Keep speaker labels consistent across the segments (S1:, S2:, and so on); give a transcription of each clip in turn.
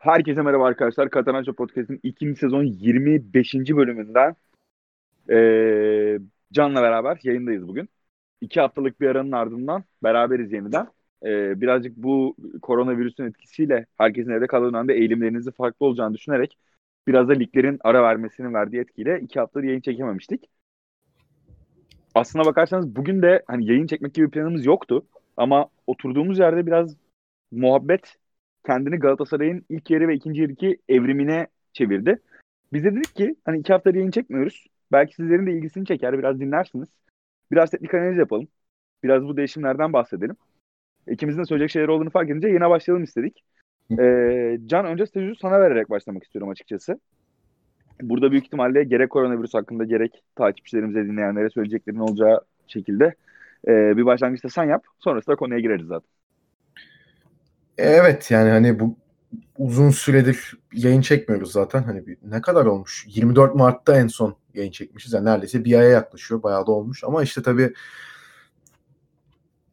S1: Herkese merhaba arkadaşlar. Katanaccio Podcast'in ikinci sezon 25. bölümünden ee, Can'la beraber yayındayız bugün. İki haftalık bir aranın ardından beraberiz yeniden. Ee, birazcık bu koronavirüsün etkisiyle herkesin evde kalan dönemde eğilimlerinizin farklı olacağını düşünerek biraz da liglerin ara vermesinin verdiği etkiyle iki haftadır yayın çekememiştik. Aslına bakarsanız bugün de hani yayın çekmek gibi planımız yoktu. Ama oturduğumuz yerde biraz muhabbet kendini Galatasaray'ın ilk yarı ve ikinci yarıki evrimine çevirdi. Biz de dedik ki hani iki hafta yayın çekmiyoruz. Belki sizlerin de ilgisini çeker, biraz dinlersiniz. Biraz teknik analiz yapalım. Biraz bu değişimlerden bahsedelim. İkimizin de söyleyecek şeyler olduğunu fark edince yine başlayalım istedik. Ee, Can önce sözü sana vererek başlamak istiyorum açıkçası. Burada büyük ihtimalle gerek koronavirüs hakkında gerek takipçilerimize dinleyenlere söyleyeceklerin olacağı şekilde e, bir başlangıçta sen yap. Sonrasında konuya gireriz zaten.
S2: Evet yani hani bu uzun süredir yayın çekmiyoruz zaten. Hani bir, ne kadar olmuş? 24 Mart'ta en son yayın çekmişiz. Yani neredeyse bir aya yaklaşıyor. Bayağı da olmuş. Ama işte tabii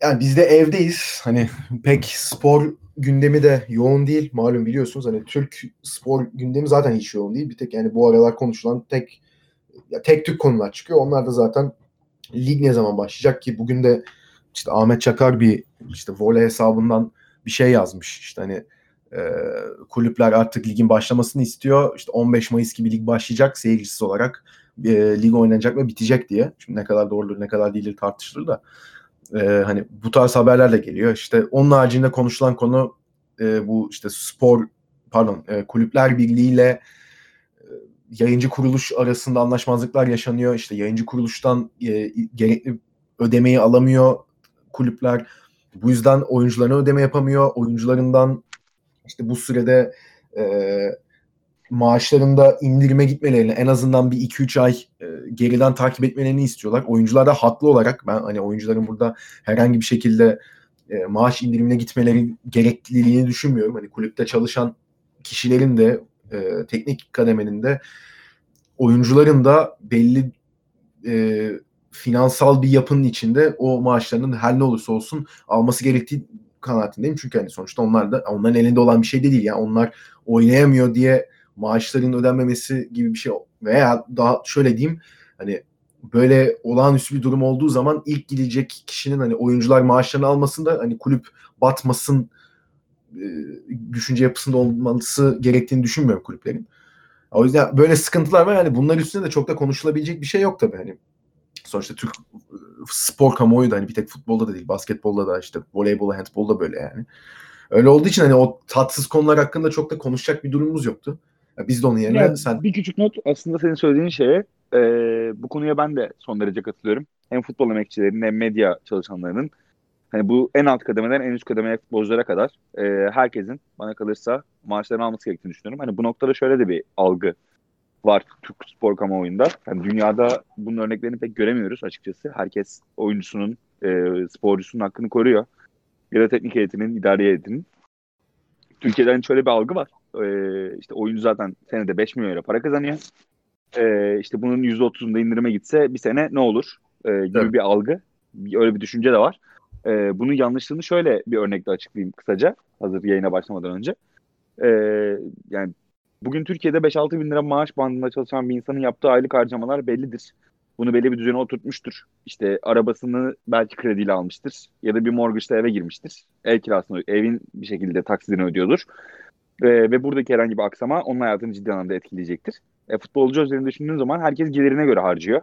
S2: yani biz de evdeyiz. Hani pek spor gündemi de yoğun değil. Malum biliyorsunuz hani Türk spor gündemi zaten hiç yoğun değil. Bir tek yani bu aralar konuşulan tek ya tek tük konular çıkıyor. Onlar da zaten lig ne zaman başlayacak ki bugün de işte Ahmet Çakar bir işte voley hesabından bir şey yazmış. İşte hani e, kulüpler artık ligin başlamasını istiyor. İşte 15 Mayıs gibi lig başlayacak seyircisiz olarak e, lig oynanacak ve bitecek diye. Şimdi ne kadar doğrudur ne kadar değildir tartışılır da. E, hani bu tarz haberler de geliyor. İşte onun haricinde konuşulan konu e, bu işte spor pardon e, kulüpler birliğiyle e, yayıncı kuruluş arasında anlaşmazlıklar yaşanıyor. İşte yayıncı kuruluştan e, gerekli ödemeyi alamıyor kulüpler bu yüzden oyuncularına ödeme yapamıyor. Oyuncularından işte bu sürede e, maaşlarında indirime gitmelerini en azından bir 2-3 ay e, geriden takip etmelerini istiyorlar. Oyuncular da haklı olarak ben hani oyuncuların burada herhangi bir şekilde e, maaş indirimine gitmeleri gerekliliğini düşünmüyorum. Hani kulüpte çalışan kişilerin de e, teknik kademenin de oyuncuların da belli e, finansal bir yapının içinde o maaşlarının her ne olursa olsun alması gerektiği kanaatindeyim. Çünkü hani sonuçta onlar da onların elinde olan bir şey de değil. Yani onlar oynayamıyor diye maaşların ödenmemesi gibi bir şey veya daha şöyle diyeyim hani böyle olağanüstü bir durum olduğu zaman ilk gidecek kişinin hani oyuncular maaşlarını almasında hani kulüp batmasın e, düşünce yapısında olması gerektiğini düşünmüyorum kulüplerin. O yüzden böyle sıkıntılar var. Yani bunlar üstünde de çok da konuşulabilecek bir şey yok tabii. Hani sonuçta Türk spor kamuoyu da hani bir tek futbolda da değil basketbolda da işte voleybolda handbolda böyle yani. Öyle olduğu için hani o tatsız konular hakkında çok da konuşacak bir durumumuz yoktu. Yani biz de onun yerine
S1: yani
S2: sen...
S1: Bir küçük not aslında senin söylediğin şeye e, bu konuya ben de son derece katılıyorum. Hem futbol emekçilerinin hem medya çalışanlarının hani bu en alt kademeden en üst kademeye futbolculara kadar e, herkesin bana kalırsa maaşlarını alması gerektiğini düşünüyorum. Hani bu noktada şöyle de bir algı var Türk spor kamuoyunda. Yani dünyada bunun örneklerini pek göremiyoruz açıkçası. Herkes oyuncusunun, e, sporcusunun hakkını koruyor. Ya da teknik heyetinin, idari heyetinin. Türkiye'den hani şöyle bir algı var. E, işte oyuncu zaten senede 5 milyon lira para kazanıyor. E, işte bunun %30'unda indirime gitse bir sene ne olur e, gibi evet. bir algı. Öyle bir düşünce de var. E, bunun yanlışlığını şöyle bir örnekle açıklayayım kısaca. Hazır yayına başlamadan önce. E, yani Bugün Türkiye'de 5-6 bin lira maaş bandında çalışan bir insanın yaptığı aylık harcamalar bellidir. Bunu belli bir düzene oturtmuştur. İşte arabasını belki krediyle almıştır ya da bir mortgage'la eve girmiştir. Ev kirasını, evin bir şekilde taksidini ödüyordur. Ve, ve buradaki herhangi bir aksama onun hayatını ciddi anlamda etkileyecektir. E, futbolcu üzerinde düşündüğün zaman herkes gelirine göre harcıyor.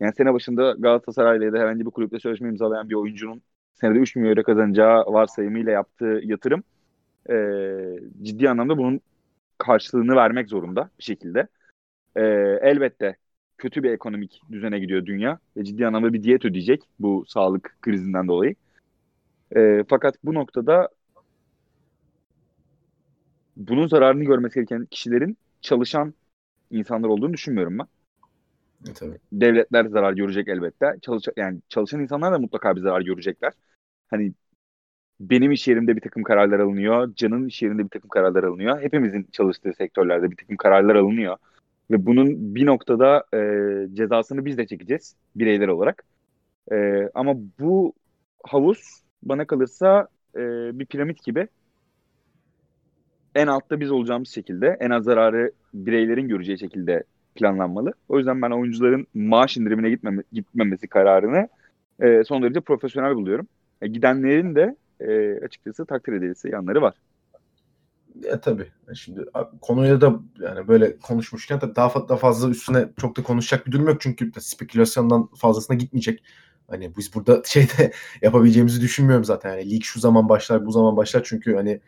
S1: Yani sene başında Galatasaray'la ya da herhangi bir kulüple sözleşme imzalayan bir oyuncunun senede 3 milyon euro kazanacağı varsayımıyla yaptığı yatırım e, ciddi anlamda bunun karşılığını vermek zorunda bir şekilde. E, elbette kötü bir ekonomik düzene gidiyor dünya ve ciddi anlamda bir diyet ödeyecek bu sağlık krizinden dolayı. E, fakat bu noktada bunun zararını görmesi gereken kişilerin çalışan insanlar olduğunu düşünmüyorum ben.
S2: E, tabii.
S1: Devletler zarar görecek elbette. Çalış yani çalışan insanlar da mutlaka bir zarar görecekler. Hani benim iş yerimde bir takım kararlar alınıyor. Can'ın iş yerinde bir takım kararlar alınıyor. Hepimizin çalıştığı sektörlerde bir takım kararlar alınıyor. Ve bunun bir noktada e, cezasını biz de çekeceğiz bireyler olarak. E, ama bu havuz bana kalırsa e, bir piramit gibi. en altta biz olacağımız şekilde en az zararı bireylerin göreceği şekilde planlanmalı. O yüzden ben oyuncuların maaş indirimine gitmeme, gitmemesi kararını e, son derece profesyonel buluyorum. E, gidenlerin de e, açıkçası takdir edilisi yanları var.
S2: Ya tabii. Şimdi konuya da yani böyle konuşmuşken tabii daha, daha fazla üstüne çok da konuşacak bir durum yok çünkü spekülasyondan fazlasına gitmeyecek. Hani biz burada şeyde yapabileceğimizi düşünmüyorum zaten. Yani lig şu zaman başlar, bu zaman başlar çünkü hani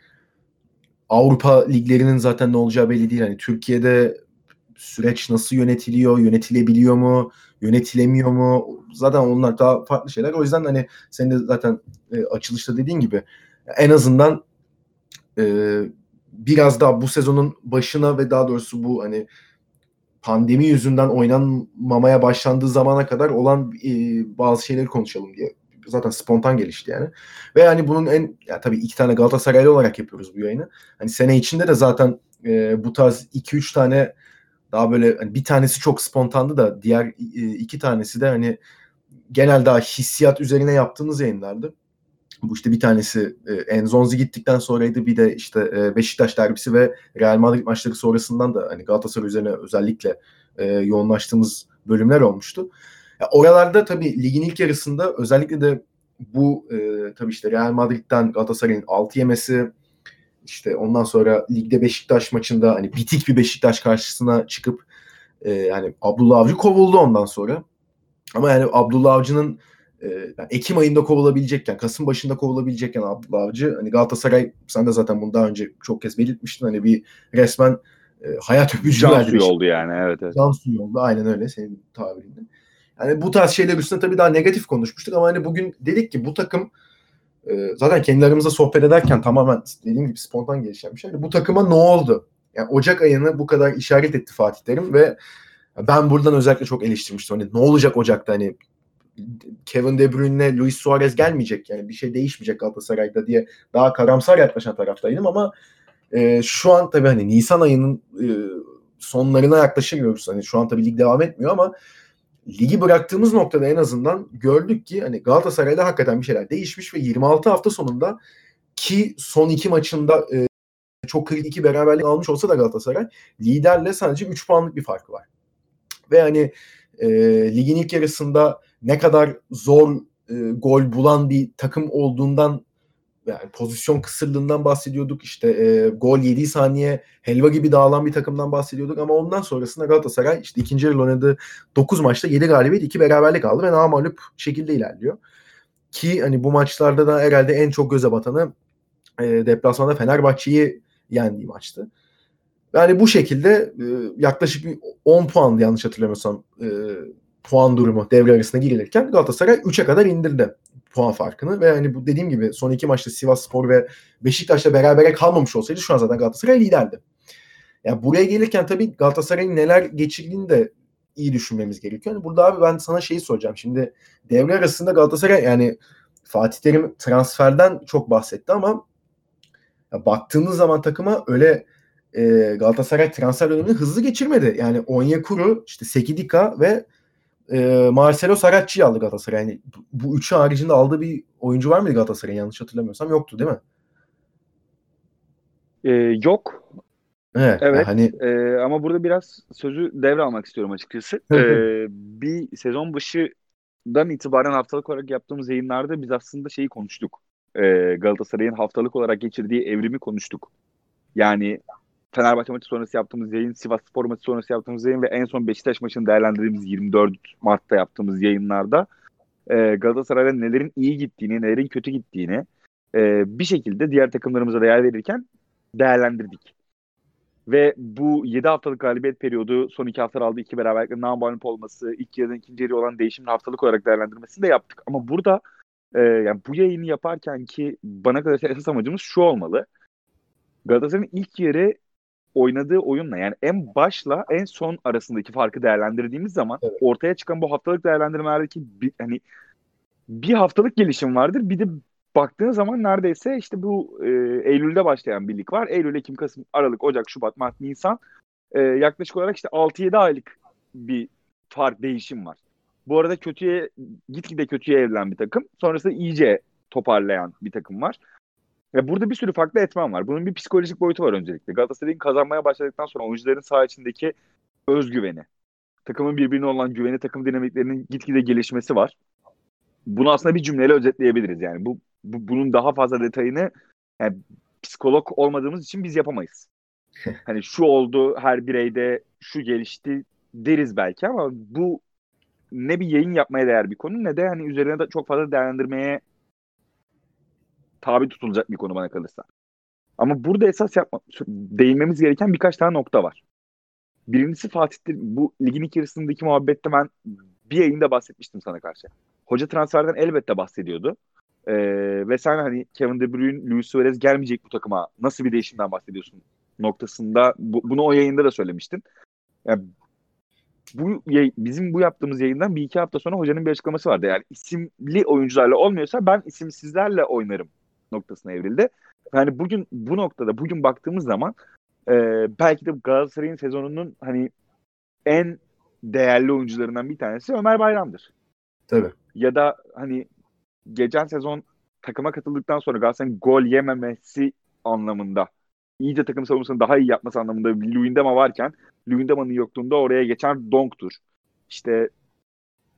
S2: Avrupa liglerinin zaten ne olacağı belli değil. Hani Türkiye'de süreç nasıl yönetiliyor, yönetilebiliyor mu, yönetilemiyor mu? Zaten onlar daha farklı şeyler. O yüzden hani senin de zaten e, açılışta dediğin gibi en azından e, biraz daha bu sezonun başına ve daha doğrusu bu hani pandemi yüzünden oynanmamaya başlandığı zamana kadar olan e, bazı şeyleri konuşalım diye. Zaten spontan gelişti yani. Ve yani bunun en ya tabii iki tane Galatasaraylı olarak yapıyoruz bu yayını. Hani sene içinde de zaten e, bu tarz 2-3 tane daha böyle hani bir tanesi çok spontandı da diğer iki tanesi de hani genel daha hissiyat üzerine yaptığımız yayınlardı. Bu işte bir tanesi e, Enzonzi gittikten sonraydı. Bir de işte e, Beşiktaş derbisi ve Real Madrid maçları sonrasından da hani Galatasaray üzerine özellikle e, yoğunlaştığımız bölümler olmuştu. Ya oralarda tabii ligin ilk yarısında özellikle de bu e, tabii işte Real Madrid'den Galatasaray'ın 6 yemesi işte ondan sonra ligde Beşiktaş maçında hani bitik bir Beşiktaş karşısına çıkıp e, yani Abdullah Avcı kovuldu ondan sonra. Ama yani Abdullah Avcı'nın e, yani Ekim ayında kovulabilecekken, Kasım başında kovulabilecekken Abdullah Avcı hani Galatasaray sen de zaten bunu daha önce çok kez belirtmiştin hani bir resmen e, hayat öpücüğü
S1: Can suyu oldu yani evet. evet.
S2: Can suyu oldu aynen öyle senin tabirinde. Yani bu tarz şeyler üstüne tabii daha negatif konuşmuştuk ama hani bugün dedik ki bu takım e, zaten kendi aramızda sohbet ederken tamamen dediğim gibi spontan gelişen bir şey. Bu takıma ne oldu? Yani Ocak ayını bu kadar işaret etti Fatih Terim ve ben buradan özellikle çok eleştirmiştim. Hani ne olacak Ocak'ta hani Kevin De Bruyne, Luis Suarez gelmeyecek yani bir şey değişmeyecek Galatasaray'da diye daha karamsar yaklaşan taraftaydım ama e, şu an tabii hani Nisan ayının e, sonlarına yaklaşıyoruz. Hani şu an tabii lig devam etmiyor ama ligi bıraktığımız noktada en azından gördük ki hani Galatasaray'da hakikaten bir şeyler değişmiş ve 26 hafta sonunda ki son iki maçında e, çok kritik iki beraberlik almış olsa da Galatasaray liderle sadece 3 puanlık bir farkı var. Ve hani e, ligin ilk yarısında ne kadar zor e, gol bulan bir takım olduğundan yani pozisyon kısırlığından bahsediyorduk. İşte e, gol 7 saniye helva gibi dağılan bir takımdan bahsediyorduk ama ondan sonrasında Galatasaray işte ikinci yarı oynadığı 9 maçta 7 galibiyet 2 beraberlik aldı ve namalup şekilde ilerliyor. Ki hani bu maçlarda da herhalde en çok göze batanı e, deplasmanda Fenerbahçe'yi yendiği maçtı. Yani bu şekilde e, yaklaşık bir 10 puan yanlış hatırlamıyorsam e, puan durumu devre arasında girilirken Galatasaray 3'e kadar indirdi puan farkını ve hani bu dediğim gibi son iki maçta Sivas Spor ve Beşiktaş'la berabere kalmamış olsaydı şu an zaten Galatasaray liderdi. Yani buraya gelirken tabii Galatasaray'ın neler geçirdiğini de iyi düşünmemiz gerekiyor. Yani burada abi ben sana şeyi soracağım. Şimdi devre arasında Galatasaray yani Fatih Terim transferden çok bahsetti ama ya baktığınız zaman takıma öyle e, Galatasaray transfer dönemini hızlı geçirmedi. Yani Onyekuru, işte Sekidika ve e, Marcelo Saracchi'yi aldı Galatasaray. Yani bu, bu üçü haricinde aldığı bir oyuncu var mıydı Galatasaray'ın yanlış hatırlamıyorsam? Yoktu değil mi?
S1: Ee, yok.
S2: Evet.
S1: Evet.
S2: hani
S1: e, ama burada biraz sözü devralmak istiyorum açıkçası. ee, bir sezon başından itibaren haftalık olarak yaptığımız yayınlarda biz aslında şeyi konuştuk. Ee, Galatasaray'ın haftalık olarak geçirdiği evrimi konuştuk. Yani Fenerbahçe maçı sonrası yaptığımız yayın, Sivas Spor maçı sonrası yaptığımız yayın ve en son Beşiktaş maçını değerlendirdiğimiz 24 Mart'ta yaptığımız yayınlarda e, Galatasaray'da nelerin iyi gittiğini, nelerin kötü gittiğini e, bir şekilde diğer takımlarımıza değer verirken değerlendirdik. Ve bu 7 haftalık galibiyet periyodu son 2 haftalar aldığı iki beraberlikle namalip olması, ilk yarıdan ikinci yarı olan değişimin haftalık olarak değerlendirmesini de yaptık. Ama burada e, yani bu yayını yaparken ki bana kadar esas amacımız şu olmalı. Galatasaray'ın ilk yarı oynadığı oyunla yani en başla en son arasındaki farkı değerlendirdiğimiz zaman evet. ortaya çıkan bu haftalık değerlendirmelerdeki bir, hani bir haftalık gelişim vardır. Bir de baktığın zaman neredeyse işte bu e, Eylül'de başlayan bir lig var. Eylül, Ekim, Kasım, Aralık, Ocak, Şubat, Mart, Nisan e, yaklaşık olarak işte 6-7 aylık bir fark değişim var. Bu arada kötüye gitgide kötüye evrilen bir takım. Sonrasında iyice toparlayan bir takım var. Ya burada bir sürü farklı etmen var. Bunun bir psikolojik boyutu var öncelikle. Galatasaray'ın kazanmaya başladıktan sonra oyuncuların saha içindeki özgüveni, takımın birbirine olan güveni, takım dinamiklerinin gitgide gelişmesi var. Bunu aslında bir cümleyle özetleyebiliriz. Yani bu, bu bunun daha fazla detayını yani psikolog olmadığımız için biz yapamayız. hani şu oldu her bireyde şu gelişti deriz belki ama bu ne bir yayın yapmaya değer bir konu ne de hani üzerine de çok fazla değerlendirmeye tabi tutulacak bir konu bana kalırsa. Ama burada esas yapma, değinmemiz gereken birkaç tane nokta var. Birincisi Fatih bu ligin içerisindeki muhabbette ben bir yayında bahsetmiştim sana karşı. Hoca transferden elbette bahsediyordu. Ee, ve sen hani Kevin De Bruyne, Luis Suarez gelmeyecek bu takıma nasıl bir değişimden bahsediyorsun noktasında bu, bunu o yayında da söylemiştin. Yani bu bizim bu yaptığımız yayından bir iki hafta sonra hocanın bir açıklaması vardı. Yani isimli oyuncularla olmuyorsa ben isimsizlerle oynarım noktasına evrildi. Yani bugün bu noktada bugün baktığımız zaman e, belki de Galatasaray'ın sezonunun hani en değerli oyuncularından bir tanesi Ömer Bayram'dır.
S2: Tabii.
S1: Ya da hani geçen sezon takıma katıldıktan sonra Galatasaray'ın gol yememesi anlamında iyice takım savunmasını daha iyi yapması anlamında Luyendama varken Luyendama'nın yokluğunda oraya geçen Donk'tur. İşte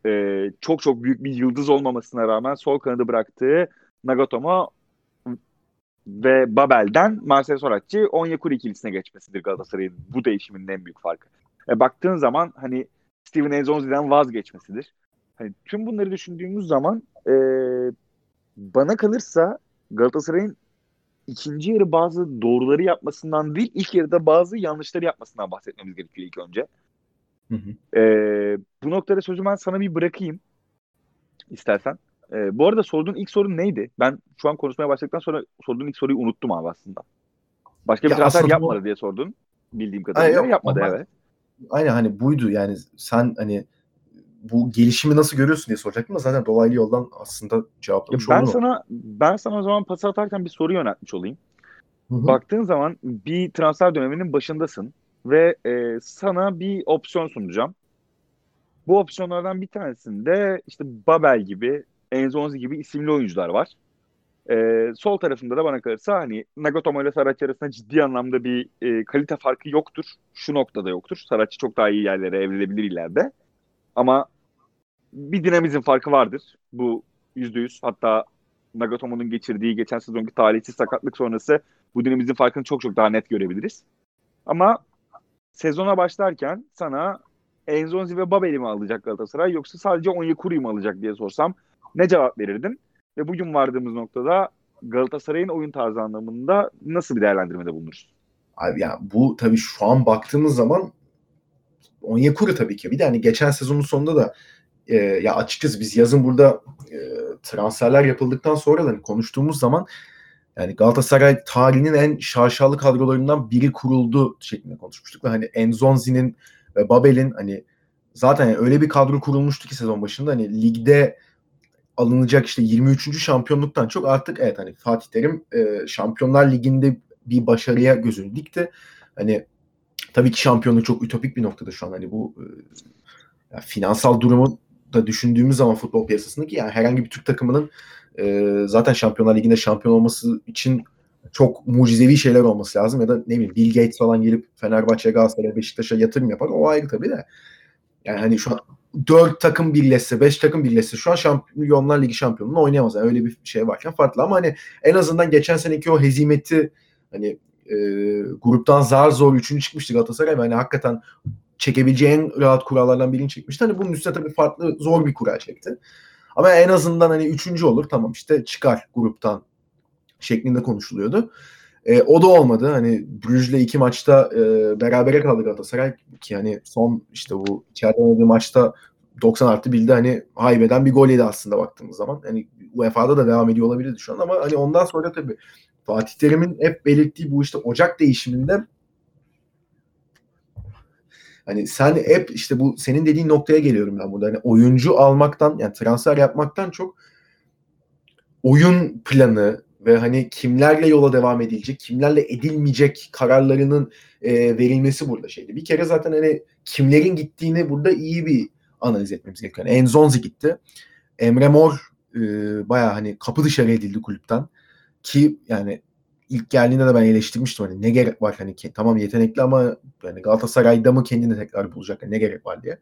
S1: e, çok çok büyük bir yıldız olmamasına rağmen sol kanadı bıraktığı Nagatomo ve Babel'den Marcel Soratçı Onyekuru ikilisine geçmesidir Galatasaray'ın bu değişimin en büyük farkı. E, baktığın zaman hani Steven Enzonzi'den vazgeçmesidir. Hani tüm bunları düşündüğümüz zaman e, bana kalırsa Galatasaray'ın ikinci yarı bazı doğruları yapmasından değil, ilk yarıda bazı yanlışları yapmasından bahsetmemiz gerekiyor ilk önce. Hı hı. Ee, bu noktada sözü ben sana bir bırakayım istersen. Ee, bu arada sorduğun ilk sorun neydi? Ben şu an konuşmaya başladıktan sonra sorduğun ilk soruyu unuttum abi aslında. Başka bir ya transfer yapmadı bu... diye sordun. Bildiğim kadarıyla Ay, yapmadı ama, evet.
S2: Aynen hani buydu yani sen hani bu gelişimi nasıl görüyorsun diye soracaktım da zaten dolaylı yoldan aslında cevaplamış
S1: ya ben sana ben sana o zaman pas atarken bir soru yöneltmiş olayım. Hı-hı. Baktığın zaman bir transfer döneminin başındasın ve e, sana bir opsiyon sunacağım. Bu opsiyonlardan bir tanesinde işte Babel gibi, Enzonzi gibi isimli oyuncular var. E, sol tarafında da bana kalırsa hani Nagatomo ile Saracchi arasında ciddi anlamda bir e, kalite farkı yoktur. Şu noktada yoktur. Saracchi çok daha iyi yerlere evrilebilir ileride. Ama bir dinamizm farkı vardır. Bu yüzde yüz. Hatta Nagatomo'nun geçirdiği geçen sezonki talihsiz sakatlık sonrası bu dinamizm farkını çok çok daha net görebiliriz. Ama sezona başlarken sana Enzonzi ve Babel'i mi alacak Galatasaray yoksa sadece Onyekuru'yu mu alacak diye sorsam ne cevap verirdin? Ve bugün vardığımız noktada Galatasaray'ın oyun tarzı anlamında nasıl bir değerlendirmede bulunuruz?
S2: Abi ya bu tabii şu an baktığımız zaman Onyekuru tabii ki. Bir de hani geçen sezonun sonunda da e, ya açıkçası biz yazın burada e, transferler yapıldıktan sonra da hani konuştuğumuz zaman yani Galatasaray tarihinin en şaşalı kadrolarından biri kuruldu şeklinde konuşmuştuk. Ve hani Enzonzi'nin ve Babel'in hani zaten yani öyle bir kadro kurulmuştu ki sezon başında hani ligde alınacak işte 23. şampiyonluktan çok artık evet hani Fatih Terim e, Şampiyonlar Ligi'nde bir başarıya gözünü dikti. Hani tabii ki şampiyonluk çok ütopik bir noktada şu an hani bu e, finansal durumu da düşündüğümüz zaman futbol piyasasındaki yani herhangi bir Türk takımının e, zaten Şampiyonlar Ligi'nde şampiyon olması için çok mucizevi şeyler olması lazım ya da ne bileyim Bill Gates falan gelip Fenerbahçe, Galatasaray, Beşiktaş'a yatırım yapar. O ayrı tabii de. Yani hani şu an 4 takım birleşse, 5 takım birleşse şu an Şampiyonlar Ligi şampiyonluğunu oynayamaz. Yani öyle bir şey varken farklı ama hani en azından geçen seneki o hezimeti hani e, gruptan zar zor 3. çıkmıştı Galatasaray. Yani hakikaten çekebileceği en rahat kurallardan birini çekmişti. Hani bunun üstüne tabii farklı zor bir kural çekti. Ama en azından hani üçüncü olur tamam işte çıkar gruptan şeklinde konuşuluyordu. E, o da olmadı. Hani Brüj'le iki maçta e, berabere kaldı Galatasaray ki hani son işte bu içeride oynadığı maçta 90 artı bildi hani haybeden bir gol yedi aslında baktığımız zaman. Hani UEFA'da da devam ediyor olabilirdi şu an ama hani ondan sonra tabii Fatih Terim'in hep belirttiği bu işte Ocak değişiminde Hani sen hep işte bu senin dediğin noktaya geliyorum ben burada. Hani oyuncu almaktan yani transfer yapmaktan çok oyun planı ve hani kimlerle yola devam edilecek, kimlerle edilmeyecek kararlarının e, verilmesi burada şeydi. Bir kere zaten hani kimlerin gittiğini burada iyi bir analiz etmemiz gerekiyor. Yani Enzonzi gitti. Emre Mor e, baya hani kapı dışarı edildi kulüpten. ki yani ilk geldiğinde de ben eleştirmiştim hani ne gerek var hani tamam yetenekli ama yani Galatasaray'da mı kendini tekrar bulacak yani ne gerek var diye.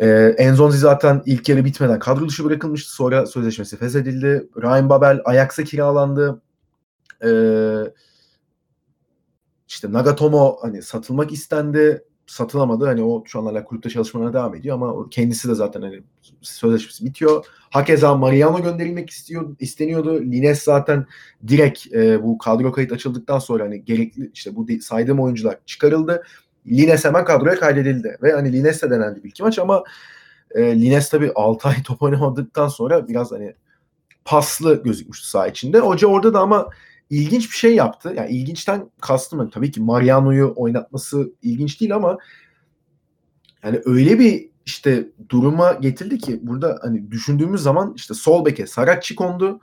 S2: Ee, Enzonzi zaten ilk yarı bitmeden kadro dışı bırakılmıştı. Sonra sözleşmesi feshedildi. Ryan Babel Ajax'a kiralandı. Ee, işte Nagatomo hani satılmak istendi. Satılamadı. Hani o şu an hala kulüpte çalışmalarına devam ediyor ama kendisi de zaten hani sözleşmesi bitiyor. Hakeza Mariano gönderilmek istiyor, isteniyordu. Lines zaten direkt e, bu kadro kayıt açıldıktan sonra hani gerekli işte bu saydığım oyuncular çıkarıldı. Lines hemen kadroya kaydedildi. Ve hani Lines de denendi iki maç ama e, Lines tabii 6 ay top oynamadıktan sonra biraz hani paslı gözükmüştü saha içinde. Hoca orada da ama ilginç bir şey yaptı. Yani ilginçten kastım yani tabii ki Mariano'yu oynatması ilginç değil ama yani öyle bir işte duruma getirdi ki burada hani düşündüğümüz zaman işte sol beke Saratçı kondu.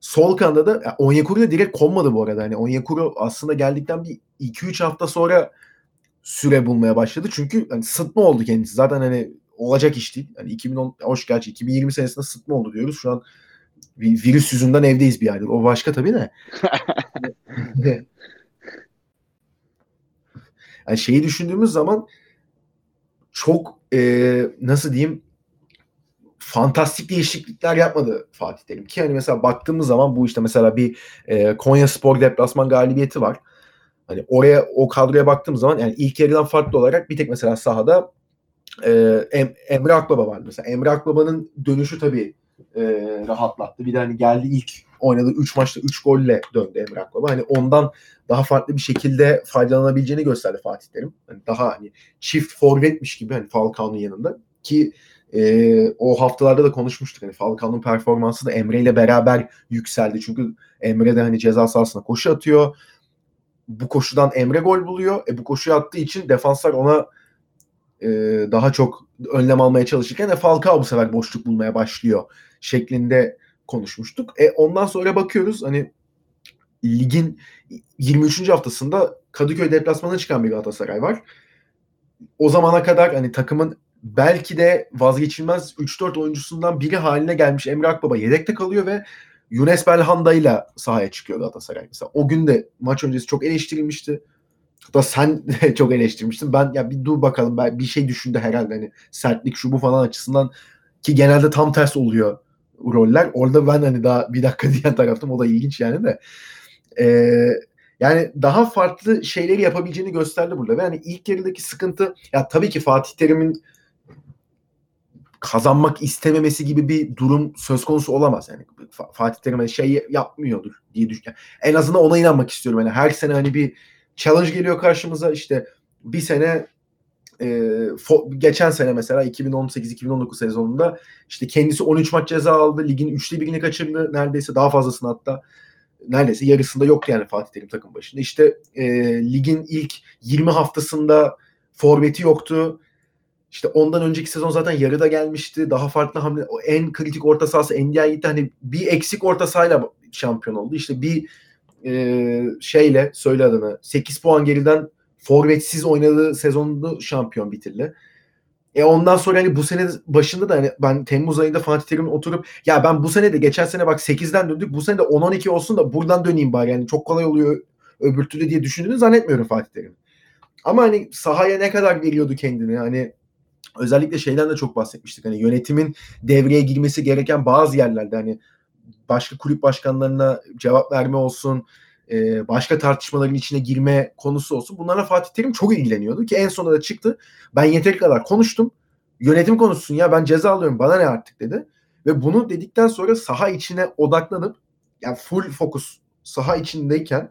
S2: Sol kanada da yani Onyekuru da direkt konmadı bu arada. Hani Onyekuru aslında geldikten bir 2-3 hafta sonra süre bulmaya başladı. Çünkü hani sıtma oldu kendisi. Zaten hani olacak iş değil. Hani 2010 hoş gerçi 2020 senesinde sıtma oldu diyoruz. Şu an virüs yüzünden evdeyiz bir aydır. O başka tabii de. yani şeyi düşündüğümüz zaman çok e, nasıl diyeyim fantastik değişiklikler yapmadı Fatih Terim. Ki hani mesela baktığımız zaman bu işte mesela bir e, Konya Spor deplasman galibiyeti var. Hani oraya o kadroya baktığım zaman yani ilk yarıdan farklı olarak bir tek mesela sahada e, em, Emre Akbaba var mesela. Emre Akbaba'nın dönüşü tabii e, rahatlattı. Bir de hani geldi ilk oynadığı 3 maçta 3 golle döndü Emre Akbaba. Hani ondan daha farklı bir şekilde faydalanabileceğini gösterdi Fatih Terim. Hani daha hani çift forvetmiş gibi hani Falcao'nun yanında ki e, o haftalarda da konuşmuştuk. Hani Falcao'nun performansı da Emre ile beraber yükseldi. Çünkü Emre de hani ceza sahasına koşu atıyor bu koşudan Emre gol buluyor. E bu koşuyu attığı için defanslar ona e, daha çok önlem almaya çalışırken de Falcao bu sefer boşluk bulmaya başlıyor şeklinde konuşmuştuk. E ondan sonra bakıyoruz hani ligin 23. haftasında Kadıköy deplasmanına çıkan bir Galatasaray var. O zamana kadar hani takımın belki de vazgeçilmez 3-4 oyuncusundan biri haline gelmiş Emre Akbaba yedekte kalıyor ve Yunus Belhanda ile sahaya çıkıyor Galatasaray. Mesela o gün de maç öncesi çok eleştirilmişti. Hatta sen çok eleştirmiştin. Ben ya bir dur bakalım ben bir şey düşündü herhalde hani sertlik şu bu falan açısından ki genelde tam ters oluyor roller. Orada ben hani daha bir dakika diyen taraftım. O da ilginç yani de. Ee, yani daha farklı şeyleri yapabileceğini gösterdi burada. Ve hani ilk yarıdaki sıkıntı ya tabii ki Fatih Terim'in kazanmak istememesi gibi bir durum söz konusu olamaz. Yani Fatih Terim şey yapmıyordur diye düşünüyorum. En azından ona inanmak istiyorum. Yani her sene hani bir challenge geliyor karşımıza. İşte bir sene e, geçen sene mesela 2018-2019 sezonunda işte kendisi 13 maç ceza aldı. Ligin üçte birini kaçırdı. Neredeyse daha fazlasını hatta neredeyse yarısında yoktu yani Fatih Terim takım başında. İşte e, ligin ilk 20 haftasında forveti yoktu. İşte ondan önceki sezon zaten yarıda gelmişti. Daha farklı hamle o en kritik orta sahası Ndiaye'de hani bir eksik orta sahayla şampiyon oldu. İşte bir e, şeyle söyle adını 8 puan geriden forvetsiz oynadığı sezonunu şampiyon bitirdi. E ondan sonra hani bu sene başında da hani ben Temmuz ayında Fatih Terim'in oturup ya ben bu sene de geçen sene bak 8'den döndük bu sene de 10-12 olsun da buradan döneyim bari yani çok kolay oluyor öbür türlü diye düşündüğünü zannetmiyorum Fatih Terim. Ama hani sahaya ne kadar veriyordu kendini hani özellikle şeyden de çok bahsetmiştik. Hani yönetimin devreye girmesi gereken bazı yerlerde hani başka kulüp başkanlarına cevap verme olsun, e, başka tartışmaların içine girme konusu olsun. Bunlara Fatih Terim çok ilgileniyordu ki en sonunda da çıktı. Ben yeteri kadar konuştum. Yönetim konuşsun ya ben ceza alıyorum bana ne artık dedi. Ve bunu dedikten sonra saha içine odaklanıp yani full fokus saha içindeyken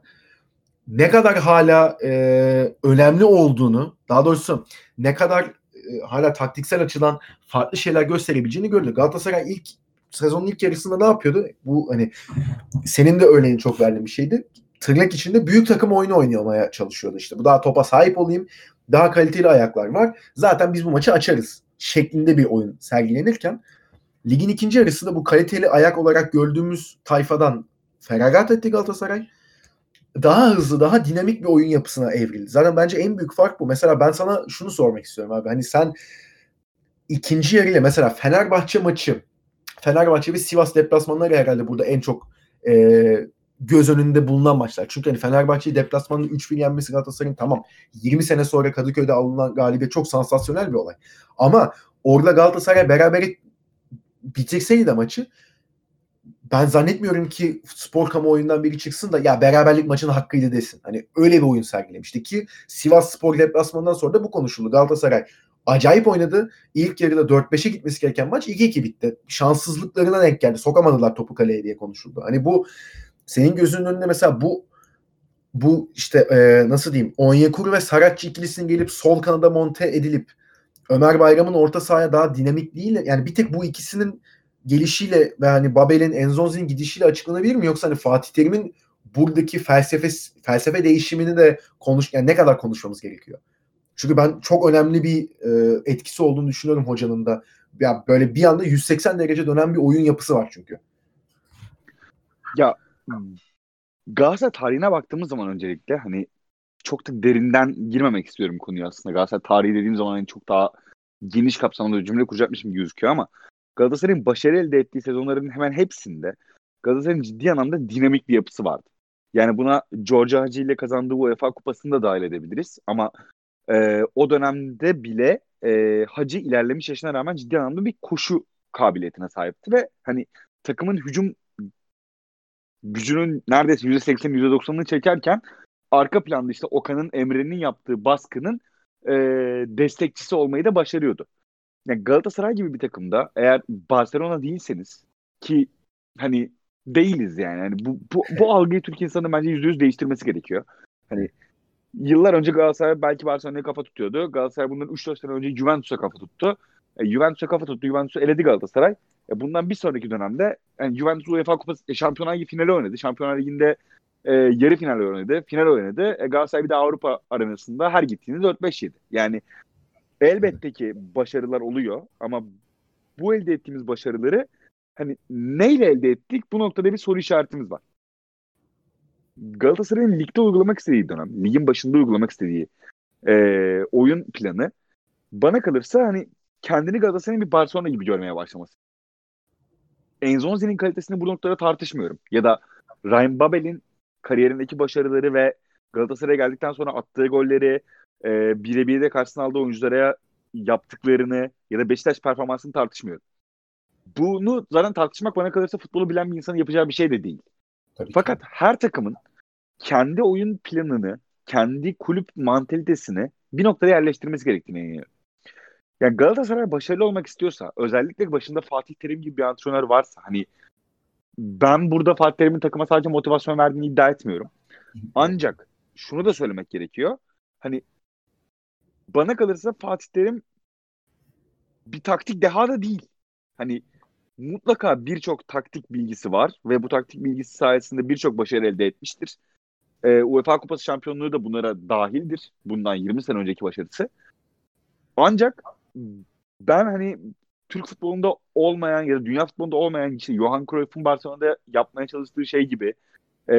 S2: ne kadar hala e, önemli olduğunu daha doğrusu ne kadar hala taktiksel açıdan farklı şeyler gösterebileceğini gördü. Galatasaray ilk sezonun ilk yarısında ne yapıyordu? Bu hani senin de örneğin çok verdiğin bir şeydi. Tırnak içinde büyük takım oyunu oynamaya çalışıyordu işte. Bu daha topa sahip olayım. Daha kaliteli ayaklar var. Zaten biz bu maçı açarız şeklinde bir oyun sergilenirken ligin ikinci yarısında bu kaliteli ayak olarak gördüğümüz tayfadan feragat etti Galatasaray daha hızlı, daha dinamik bir oyun yapısına evrildi. Zaten bence en büyük fark bu. Mesela ben sana şunu sormak istiyorum abi. Hani sen ikinci yarıyla mesela Fenerbahçe maçı Fenerbahçe ve Sivas deplasmanları herhalde burada en çok e, göz önünde bulunan maçlar. Çünkü hani Fenerbahçe'yi deplasmanda 3-1 yenmesi Galatasaray'ın tamam 20 sene sonra Kadıköy'de alınan galibiyet çok sansasyonel bir olay. Ama orada Galatasaray beraber bitirseydi de maçı ben zannetmiyorum ki spor kamuoyundan biri çıksın da ya beraberlik maçının hakkıydı desin. Hani öyle bir oyun sergilemişti ki Sivas Spor deplasmanından sonra da bu konuşuldu. Galatasaray acayip oynadı. İlk yarıda 4-5'e gitmesi gereken maç 2-2 bitti. Şanssızlıklarına denk geldi. Sokamadılar topu kaleye diye konuşuldu. Hani bu senin gözünün önünde mesela bu bu işte e, nasıl diyeyim Onyekuru ve Saratçı ikilisinin gelip sol kanada monte edilip Ömer Bayram'ın orta sahaya daha dinamik değil yani bir tek bu ikisinin gelişiyle ve hani Babel'in Enzonzi'nin gidişiyle açıklanabilir mi yoksa hani Fatih Terim'in buradaki felsefe felsefe değişimini de konuş yani ne kadar konuşmamız gerekiyor? Çünkü ben çok önemli bir e, etkisi olduğunu düşünüyorum hocanın da. Ya böyle bir anda 180 derece dönen bir oyun yapısı var çünkü.
S1: Ya Galatasaray tarihine baktığımız zaman öncelikle hani çok da derinden girmemek istiyorum konuya aslında. Galatasaray tarihi dediğim zaman hani çok daha geniş kapsamlı cümle kuracakmışım gibi gözüküyor ama Galatasaray'ın başarı elde ettiği sezonların hemen hepsinde Galatasaray'ın ciddi anlamda dinamik bir yapısı vardı. Yani buna George Hacı ile kazandığı UEFA kupasını da dahil edebiliriz. Ama e, o dönemde bile e, Hacı ilerlemiş yaşına rağmen ciddi anlamda bir koşu kabiliyetine sahipti ve hani takımın hücum gücünün neredeyse %80 %90'ını çekerken arka planda işte Okan'ın Emre'nin yaptığı baskının e, destekçisi olmayı da başarıyordu. Yani Galatasaray gibi bir takımda eğer Barcelona değilseniz ki hani değiliz yani. yani bu, bu, bu algıyı Türk insanı bence %100 değiştirmesi gerekiyor. Hani yıllar önce Galatasaray belki Barcelona'ya kafa tutuyordu. Galatasaray bundan 3-4 sene önce Juventus'a kafa tuttu. E, Juventus'a kafa tuttu. Juventus'u eledi Galatasaray. E, bundan bir sonraki dönemde yani Juventus UEFA Kupası e, Şampiyonlar Ligi finali oynadı. Şampiyonlar Ligi'nde e, yarı final oynadı. Final oynadı. E, Galatasaray bir de Avrupa arenasında her gittiğinde 4-5 yedi. Yani elbette ki başarılar oluyor ama bu elde ettiğimiz başarıları hani neyle elde ettik? Bu noktada bir soru işaretimiz var. Galatasaray'ın ligde uygulamak istediği dönem, ligin başında uygulamak istediği e, oyun planı bana kalırsa hani kendini Galatasaray'ın bir Barcelona gibi görmeye başlaması. Enzonzi'nin kalitesini bu noktada tartışmıyorum. Ya da Ryan Babel'in kariyerindeki başarıları ve Galatasaray'a geldikten sonra attığı golleri, e, birebir de karşısına aldığı oyunculara yaptıklarını ya da Beşiktaş performansını tartışmıyorum. Bunu zaten tartışmak bana kalırsa futbolu bilen bir insanın yapacağı bir şey de değil. Tabii Fakat ki. her takımın kendi oyun planını, kendi kulüp mantalitesini bir noktaya yerleştirmesi gerektiğine inanıyorum. Yani Galatasaray başarılı olmak istiyorsa, özellikle başında Fatih Terim gibi bir antrenör varsa, hani ben burada Fatih Terim'in takıma sadece motivasyon verdiğini iddia etmiyorum. Ancak şunu da söylemek gerekiyor. Hani bana kalırsa Fatih Terim bir taktik deha da değil. Hani mutlaka birçok taktik bilgisi var ve bu taktik bilgisi sayesinde birçok başarı elde etmiştir. Ee, UEFA Kupası şampiyonluğu da bunlara dahildir. Bundan 20 sene önceki başarısı. Ancak ben hani Türk futbolunda olmayan ya da dünya futbolunda olmayan işte Johan Cruyff'un Barcelona'da yapmaya çalıştığı şey gibi e,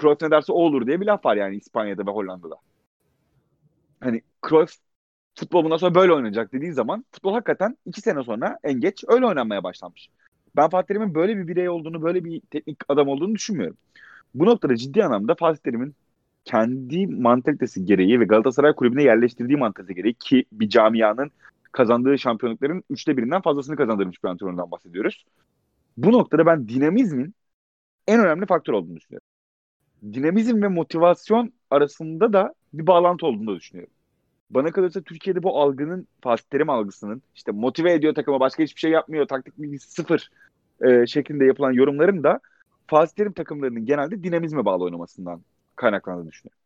S1: Cruyff ne derse o olur diye bir laf var yani İspanya'da ve Hollanda'da. Hani Cruyff futbol bundan sonra böyle oynanacak dediği zaman futbol hakikaten iki sene sonra en geç öyle oynanmaya başlanmış. Ben Fatih Terim'in böyle bir birey olduğunu, böyle bir teknik adam olduğunu düşünmüyorum. Bu noktada ciddi anlamda Fatih Terim'in kendi mantalitesi gereği ve Galatasaray kulübüne yerleştirdiği mantalitesi gereği ki bir camianın kazandığı şampiyonlukların üçte birinden fazlasını kazandırmış bir antrenörden bahsediyoruz. Bu noktada ben dinamizmin en önemli faktör olduğunu düşünüyorum. Dinamizm ve motivasyon arasında da bir bağlantı olduğunu düşünüyorum. Bana kalırsa Türkiye'de bu algının, Fatih Terim algısının işte motive ediyor takıma başka hiçbir şey yapmıyor, taktik bilgisi sıfır e, şeklinde yapılan yorumların da Fatih Terim takımlarının genelde dinamizme bağlı oynamasından kaynaklandığını düşünüyorum.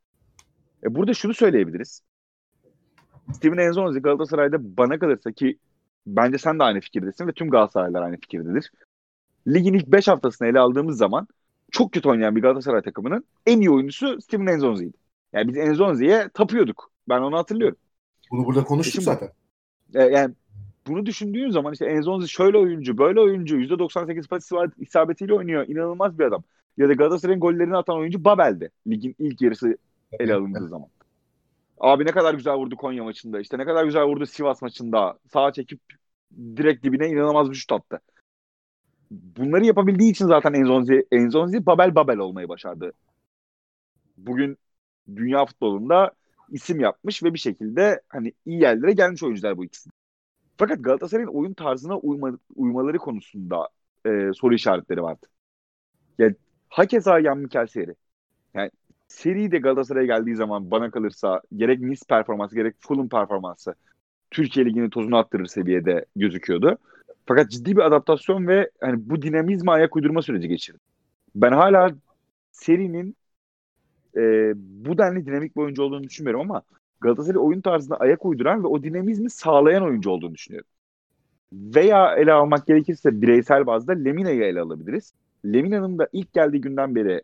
S1: E, burada şunu söyleyebiliriz. Steven Enzonzi Galatasaray'da bana kalırsa ki bence sen de aynı fikirdesin ve tüm Galatasaraylılar aynı fikirdedir. Ligin ilk 5 haftasını ele aldığımız zaman çok kötü oynayan bir Galatasaray takımının en iyi oyuncusu Steven Enzonzi'ydi. Yani biz Enzonzi'ye tapıyorduk. Ben onu hatırlıyorum.
S2: Bunu burada konuştuk Şimdi, zaten.
S1: E, yani bunu düşündüğün zaman işte Enzonzi şöyle oyuncu, böyle oyuncu, %98 pas isabetiyle oynuyor. İnanılmaz bir adam. Ya da Galatasaray'ın gollerini atan oyuncu Babel'di. Ligin ilk yarısı ele alındığı zaman. Abi ne kadar güzel vurdu Konya maçında. İşte ne kadar güzel vurdu Sivas maçında. Sağa çekip direkt dibine inanılmaz bir şut attı. bunları yapabildiği için zaten Enzonzi, Enzonzi Babel Babel olmayı başardı. Bugün dünya futbolunda isim yapmış ve bir şekilde hani iyi yerlere gelmiş oyuncular bu ikisi. Fakat Galatasaray'ın oyun tarzına uyma, uymaları konusunda e, soru işaretleri vardı. Yani hakeza Yan Mikel Seri. Yani seri de Galatasaray'a geldiği zaman bana kalırsa gerek Nice performansı gerek Fulham performansı Türkiye Ligi'nin tozunu attırır seviyede gözüküyordu. Fakat ciddi bir adaptasyon ve hani bu dinamizma ayak uydurma süreci geçirdi. Ben hala serinin e, bu denli dinamik bir oyuncu olduğunu düşünmüyorum ama Galatasaray oyun tarzına ayak uyduran ve o dinamizmi sağlayan oyuncu olduğunu düşünüyorum. Veya ele almak gerekirse bireysel bazda Lemina'yı ele alabiliriz. Lemina'nın da ilk geldiği günden beri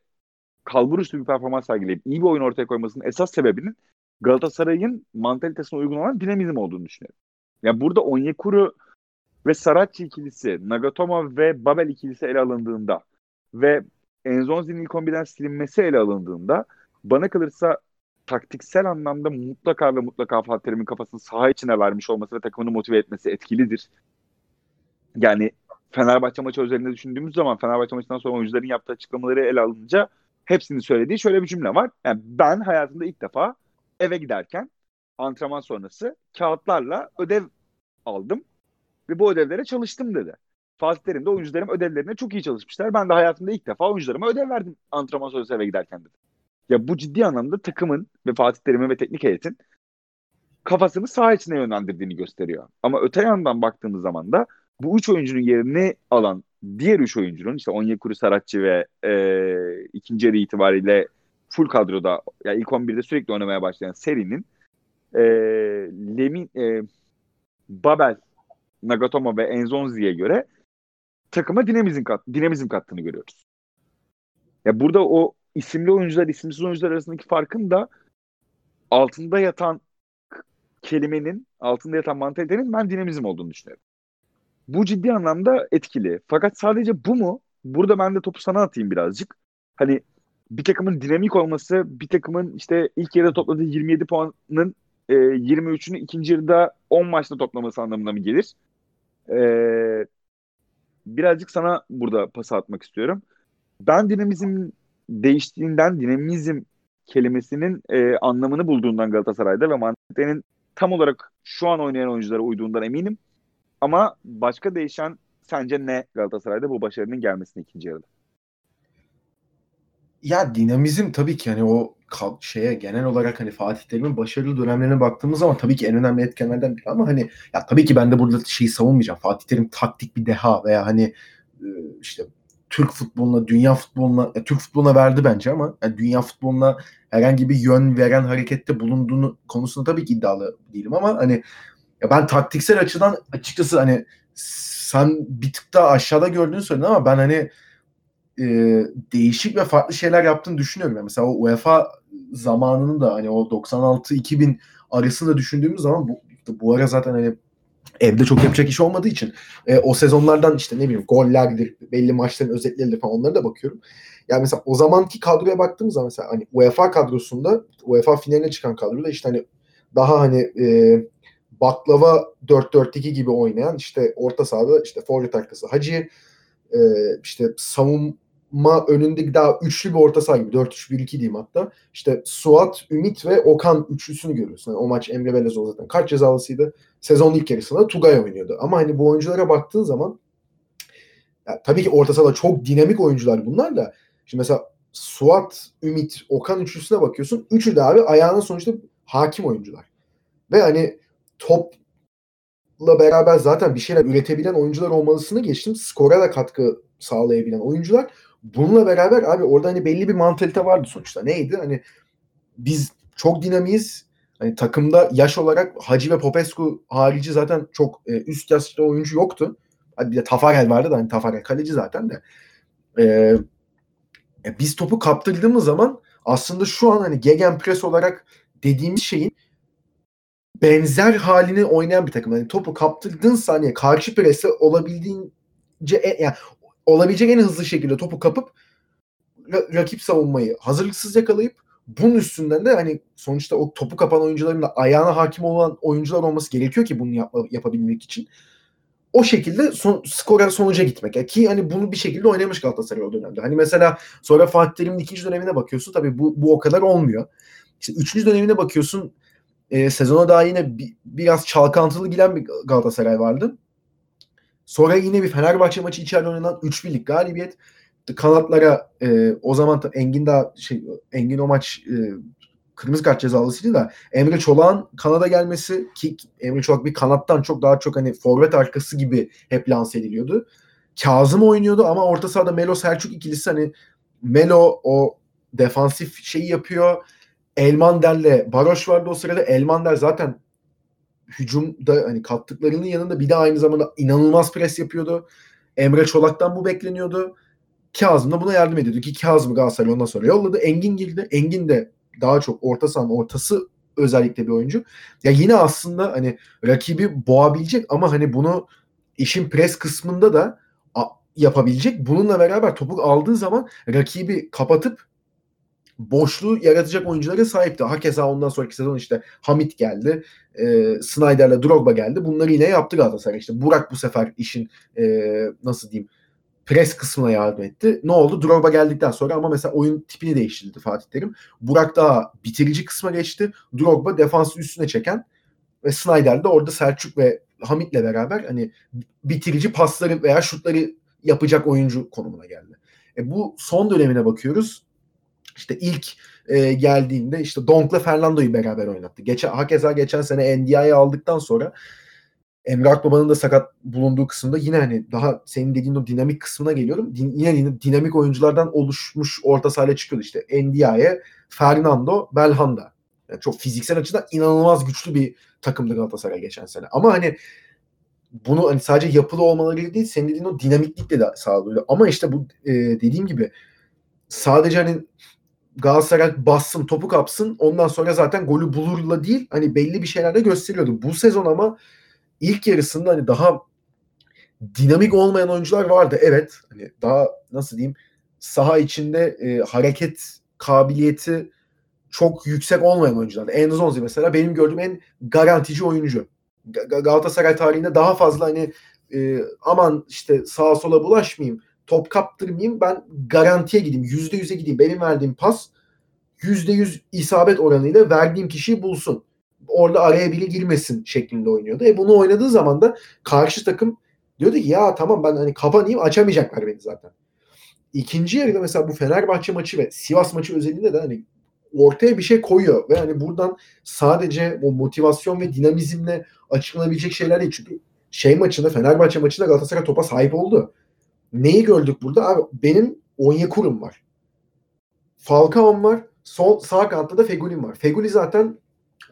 S1: kalbur üstü bir performans sergileyip iyi bir oyun ortaya koymasının esas sebebinin Galatasaray'ın mantalitesine uygun olan dinamizm olduğunu düşünüyorum. Yani burada Onyekuru ve Saratçı ikilisi, Nagatomo ve Babel ikilisi ele alındığında ve Enzonzi'nin ilk 11'den silinmesi ele alındığında bana kalırsa taktiksel anlamda mutlaka ve mutlaka Fatih Terim'in kafasını saha içine vermiş olması ve takımını motive etmesi etkilidir. Yani Fenerbahçe maçı üzerinde düşündüğümüz zaman Fenerbahçe maçından sonra oyuncuların yaptığı açıklamaları ele alınca hepsinin söylediği şöyle bir cümle var. Yani ben hayatımda ilk defa eve giderken antrenman sonrası kağıtlarla ödev aldım ve bu ödevlere çalıştım dedi. Fatih Terim de oyuncularım ödevlerine çok iyi çalışmışlar. Ben de hayatımda ilk defa oyuncularıma ödev verdim antrenman sonrası eve giderken dedi. Ya bu ciddi anlamda takımın ve Fatih Terim'in ve teknik heyetin kafasını saha içine yönlendirdiğini gösteriyor. Ama öte yandan baktığımız zaman da bu üç oyuncunun yerini alan diğer üç oyuncunun işte Onyekuru Saratçı ve e, ikinci yarı itibariyle full kadroda yani ilk 11'de sürekli oynamaya başlayan serinin e, Lemin e, Babel, Nagatomo ve Enzonzi'ye göre takıma dinamizm, kat, dinamizm kattığını görüyoruz. Ya burada o isimli oyuncular, isimsiz oyuncular arasındaki farkın da altında yatan kelimenin, altında yatan mantalitenin ben dinamizm olduğunu düşünüyorum. Bu ciddi anlamda etkili. Fakat sadece bu mu? Burada ben de topu sana atayım birazcık. Hani bir takımın dinamik olması, bir takımın işte ilk yarıda topladığı 27 puanın e, 23'ünü ikinci yarıda 10 maçta toplaması anlamına mı gelir? E, birazcık sana burada pas atmak istiyorum. Ben dinamizm değiştiğinden, dinamizm kelimesinin e, anlamını bulduğundan Galatasaray'da ve mantalitenin tam olarak şu an oynayan oyunculara uyduğundan eminim. Ama başka değişen sence ne Galatasaray'da bu başarının gelmesini ikinci yarıda?
S2: Ya dinamizm tabii ki hani o şeye genel olarak hani Fatih Terim'in başarılı dönemlerine baktığımız zaman tabii ki en önemli etkenlerden biri ama hani ya tabii ki ben de burada şeyi savunmayacağım. Fatih Terim taktik bir deha veya hani işte Türk futboluna, dünya futboluna, ya Türk futboluna verdi bence ama yani dünya futboluna herhangi bir yön veren harekette bulunduğunu konusunda tabii ki iddialı değilim ama hani ya ben taktiksel açıdan açıkçası hani sen bir tık daha aşağıda gördüğünü söyledin ama ben hani e, değişik ve farklı şeyler yaptığını düşünüyorum. Yani mesela o UEFA zamanının da hani o 96-2000 arasında düşündüğümüz zaman bu, bu ara zaten hani evde çok yapacak iş olmadığı için e, o sezonlardan işte ne bileyim gollerdir, belli maçların özetleridir falan onlara da bakıyorum. Yani mesela o zamanki kadroya baktığımız zaman mesela hani UEFA kadrosunda UEFA finaline çıkan kadroda işte hani daha hani e, baklava 4-4-2 gibi oynayan işte orta sahada işte forvet arkası Hacı e, işte savunma önünde daha üçlü bir orta saha gibi 4-3-1-2 diyeyim hatta. İşte Suat, Ümit ve Okan üçlüsünü görüyorsun. Yani o maç Emre Belezoğlu zaten kaç cezalısıydı. Sezon ilk yarısında Tugay oynuyordu. Ama hani bu oyunculara baktığın zaman ya, tabii ki orta sahada çok dinamik oyuncular bunlar da. Şimdi mesela Suat, Ümit, Okan üçlüsüne bakıyorsun. Üçü de abi ayağının sonuçta hakim oyuncular. Ve hani topla beraber zaten bir şeyler üretebilen oyuncular olmalısını geçtim. Skora da katkı sağlayabilen oyuncular. Bununla beraber abi orada hani belli bir mantalite vardı sonuçta. Neydi? Hani biz çok dinamiyiz. Hani takımda yaş olarak Hacı ve Popescu harici zaten çok e, üst yaşta oyuncu yoktu. Hadi bir de Tafarel vardı da hani Tafarel kaleci zaten de. E, e, biz topu kaptırdığımız zaman aslında şu an hani gegenpress olarak dediğimiz şeyin benzer halini oynayan bir takım. Yani topu kaptırdığın saniye karşı prese olabildiğince en, yani olabilecek en hızlı şekilde topu kapıp ra- rakip savunmayı hazırlıksız yakalayıp bunun üstünden de hani sonuçta o topu kapan oyuncuların da ayağına hakim olan oyuncular olması gerekiyor ki bunu yap- yapabilmek için. o şekilde son, skora sonuca gitmek. Yani ki hani bunu bir şekilde oynamış Galatasaray o dönemde. Hani mesela sonra Fatih Terim'in ikinci dönemine bakıyorsun tabii bu, bu o kadar olmuyor. İşte üçüncü dönemine bakıyorsun e, sezona daha yine bir, biraz çalkantılı giden bir Galatasaray vardı. Sonra yine bir Fenerbahçe maçı içeride oynanan 3 birlik galibiyet. Kanatlara e, o zaman Engin daha şey Engin o maç e, kırmızı kart cezalısıydı da Emre Çolak'ın kanada gelmesi ki Emre Çolak bir kanattan çok daha çok hani forvet arkası gibi hep lanse ediliyordu. Kazım oynuyordu ama orta sahada Melo Selçuk ikilisi hani Melo o defansif şeyi yapıyor. Elmander'le Baroş vardı o sırada. Elmander zaten hücumda hani kattıklarının yanında bir de aynı zamanda inanılmaz pres yapıyordu. Emre Çolak'tan bu bekleniyordu. Kazım da buna yardım ediyordu ki Kazım Galatasaray ondan sonra yolladı. Engin girdi. Engin de daha çok orta sahanın ortası özellikle bir oyuncu. Ya yine aslında hani rakibi boğabilecek ama hani bunu işin pres kısmında da yapabilecek. Bununla beraber topu aldığı zaman rakibi kapatıp boşluğu yaratacak oyunculara sahipti. Hakeza ondan sonraki sezon işte Hamit geldi. E, Snyder'la Drogba geldi. Bunları yine yaptı Galatasaray. İşte Burak bu sefer işin e, nasıl diyeyim pres kısmına yardım etti. Ne oldu? Drogba geldikten sonra ama mesela oyun tipini değiştirdi Fatih Terim. Burak daha bitirici kısma geçti. Drogba defansı üstüne çeken ve Snyder de orada Selçuk ve Hamit'le beraber hani bitirici pasları veya şutları yapacak oyuncu konumuna geldi. E bu son dönemine bakıyoruz. İşte ilk e, geldiğinde işte Donk'la Fernando'yu beraber oynattı. Geçen, hakeza geçen sene NDI'yi aldıktan sonra Emre Akbaba'nın da sakat bulunduğu kısımda yine hani daha senin dediğin o dinamik kısmına geliyorum. Din, yine dinamik oyunculardan oluşmuş orta sahaya çıkıyordu işte. Ndiaye, Fernando, Belhanda. Yani çok fiziksel açıdan inanılmaz güçlü bir takımdı Galatasaray geçen sene. Ama hani bunu hani sadece yapılı olmaları değil senin dediğin o dinamiklikle de sağlıyor. Ama işte bu e, dediğim gibi sadece hani Galatasaray bassın topu kapsın ondan sonra zaten golü bulurla değil hani belli bir şeyler de gösteriyordu. Bu sezon ama ilk yarısında hani daha dinamik olmayan oyuncular vardı. Evet. Hani daha nasıl diyeyim saha içinde e, hareket kabiliyeti çok yüksek olmayan oyuncular. Enzonzi mesela benim gördüğüm en garantici oyuncu. Galatasaray tarihinde daha fazla hani e, aman işte sağa sola bulaşmayayım, top kaptırmayayım, ben garantiye gideyim, yüzde yüze gideyim. Benim verdiğim pas yüzde yüz isabet oranıyla verdiğim kişiyi bulsun orada araya biri girmesin şeklinde oynuyordu. E bunu oynadığı zaman da karşı takım diyordu ki ya tamam ben hani kapanayım açamayacaklar beni zaten. İkinci yarıda mesela bu Fenerbahçe maçı ve Sivas maçı özelinde de hani ortaya bir şey koyuyor ve hani buradan sadece o motivasyon ve dinamizmle açıklanabilecek şeyler değil. Çünkü şey maçında Fenerbahçe maçında Galatasaray topa sahip oldu. Neyi gördük burada? Abi benim Onyekurum var. Falcao'm var. Sol sağ kanatta da Feguli var. Feguli zaten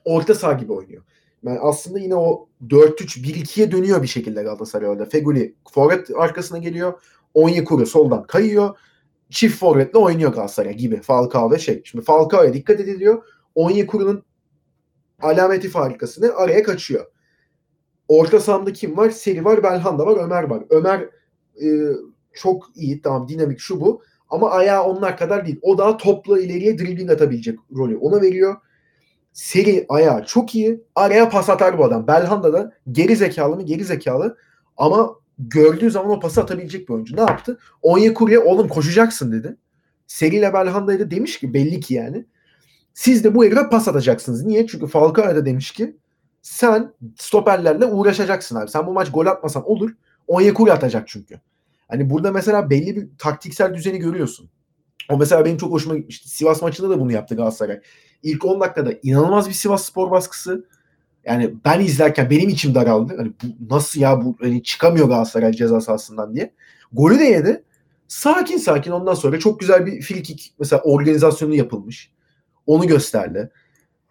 S2: orta saha gibi oynuyor. Yani aslında yine o 4-3-1-2'ye dönüyor bir şekilde Galatasaray orada. Feguli forvet arkasına geliyor. Onyekuru soldan kayıyor. Çift forvetle oynuyor Galatasaray gibi. Falcao ve şey. Şimdi Falcao'ya dikkat ediliyor. Onyekuru'nun alameti farikasını araya kaçıyor. Orta sahamda kim var? Seri var, Belhanda var, Ömer var. Ömer e, çok iyi, tamam dinamik şu bu. Ama ayağı onlar kadar değil. O daha topla ileriye dribbling atabilecek rolü ona veriyor seri ayağı çok iyi. Araya pas atar bu adam. Belhanda da geri zekalı mı? Geri zekalı. Ama gördüğü zaman o pası atabilecek bir oyuncu. Ne yaptı? Onyekuru'ya oğlum koşacaksın dedi. Seri ile Belhanda'ya da demiş ki belli ki yani. Siz de bu herife pas atacaksınız. Niye? Çünkü Falcao da demiş ki sen stoperlerle uğraşacaksın abi. Sen bu maç gol atmasan olur. Onyekuru atacak çünkü. Hani burada mesela belli bir taktiksel düzeni görüyorsun. O mesela benim çok hoşuma gitmişti. Sivas maçında da bunu yaptı Galatasaray. İlk 10 dakikada inanılmaz bir Sivas spor baskısı. Yani ben izlerken benim içim daraldı. Hani bu nasıl ya bu hani çıkamıyor Galatasaray ceza sahasından diye. Golü de yedi. Sakin sakin ondan sonra çok güzel bir frikik mesela organizasyonu yapılmış. Onu gösterdi.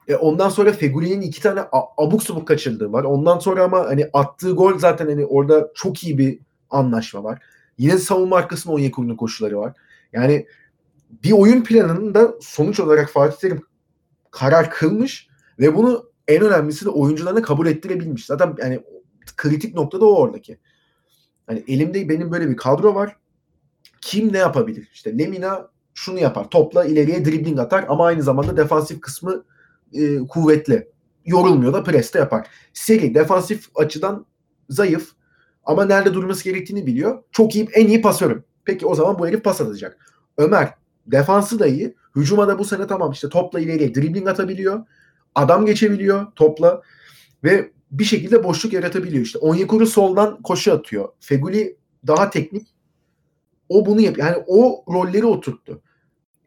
S2: E ondan sonra Feguli'nin iki tane abuk subuk kaçırdığı var. Ondan sonra ama hani attığı gol zaten hani orada çok iyi bir anlaşma var. Yine savunma arkasında Onyekuru'nun koşuları var. Yani bir oyun planının da sonuç olarak Fatih Terim karar kılmış ve bunu en önemlisi de oyuncularına kabul ettirebilmiş. Zaten yani kritik nokta da o oradaki. Hani elimde benim böyle bir kadro var. Kim ne yapabilir? İşte Lemina şunu yapar. Topla ileriye dribbling atar ama aynı zamanda defansif kısmı e, kuvvetli. Yorulmuyor da preste yapar. Seri defansif açıdan zayıf Ama nerede durması gerektiğini biliyor. Çok iyi, en iyi pasörüm. Peki o zaman bu herif pas atacak. Ömer defansı da iyi. Hücuma da bu sene tamam işte topla ileriye dribbling atabiliyor. Adam geçebiliyor topla ve bir şekilde boşluk yaratabiliyor işte. Onyekuru soldan koşu atıyor. Feguli daha teknik. O bunu yapıyor. Yani o rolleri oturttu.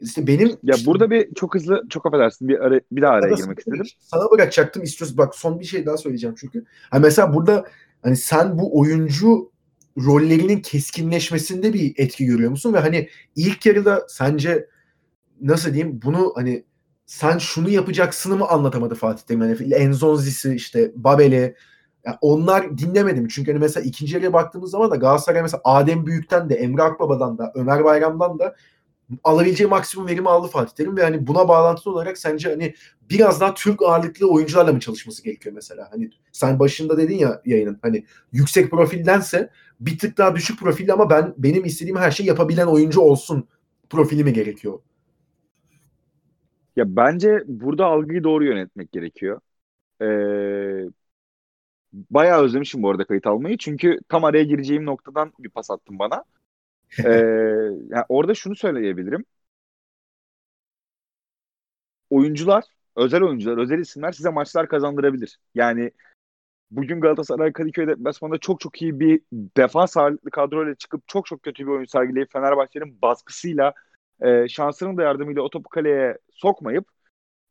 S2: İşte benim
S1: Ya
S2: işte,
S1: burada bir çok hızlı çok affedersin bir ara, bir daha araya girmek istedim.
S2: Sana bırakacaktım istiyorsun. Bak son bir şey daha söyleyeceğim çünkü. Hani mesela burada hani sen bu oyuncu rollerinin keskinleşmesinde bir etki görüyor musun? Ve hani ilk yarıda sence nasıl diyeyim bunu hani sen şunu yapacaksını mı anlatamadı Fatih Terim? Hani Enzonzi'si işte Babel'i yani onlar dinlemedim. Çünkü hani mesela ikinci yarıya baktığımız zaman da Galatasaray mesela Adem Büyük'ten de Emre Akbaba'dan da Ömer Bayram'dan da alabileceği maksimum verimi aldı Fatih Terim ve hani buna bağlantılı olarak sence hani biraz daha Türk ağırlıklı oyuncularla mı çalışması gerekiyor mesela? Hani sen başında dedin ya yayının hani yüksek profildense bir tık daha düşük profilli ama ben benim istediğim her şeyi yapabilen oyuncu olsun profili mi gerekiyor?
S1: Ya bence burada algıyı doğru yönetmek gerekiyor. Ee, bayağı özlemişim bu arada kayıt almayı. Çünkü tam araya gireceğim noktadan bir pas attın bana. Ee, yani orada şunu söyleyebilirim. Oyuncular, özel oyuncular, özel isimler size maçlar kazandırabilir. Yani bugün Galatasaray Kadıköy deplasmanında çok çok iyi bir defans ağırlıklı kadroyla çıkıp çok çok kötü bir oyun sergileyip Fenerbahçe'nin baskısıyla e, şansının da yardımıyla o topu kaleye sokmayıp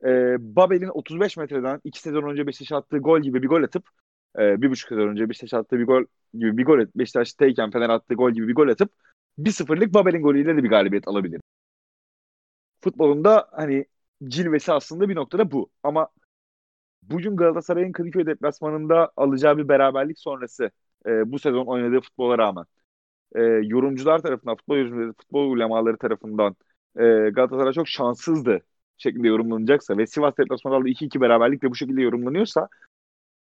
S1: e, Babel'in 35 metreden 2 sezon önce Beşiktaş'a attığı gol gibi bir gol atıp e, bir buçuk sezon önce Beşiktaş'a attığı bir gol gibi bir gol Beşiktaş'tayken Fener attığı gol gibi bir gol atıp 1-0'lık Babel'in golüyle de bir galibiyet alabilir. Futbolunda hani cilvesi aslında bir noktada bu. Ama bugün Galatasaray'ın Kadıköy deplasmanında alacağı bir beraberlik sonrası e, bu sezon oynadığı futbola rağmen e, yorumcular tarafından, futbol yorumcuları, futbol ulemaları tarafından e, Galatasaray çok şanssızdı şeklinde yorumlanacaksa ve Sivas deplasmanında aldığı 2-2 beraberlikle bu şekilde yorumlanıyorsa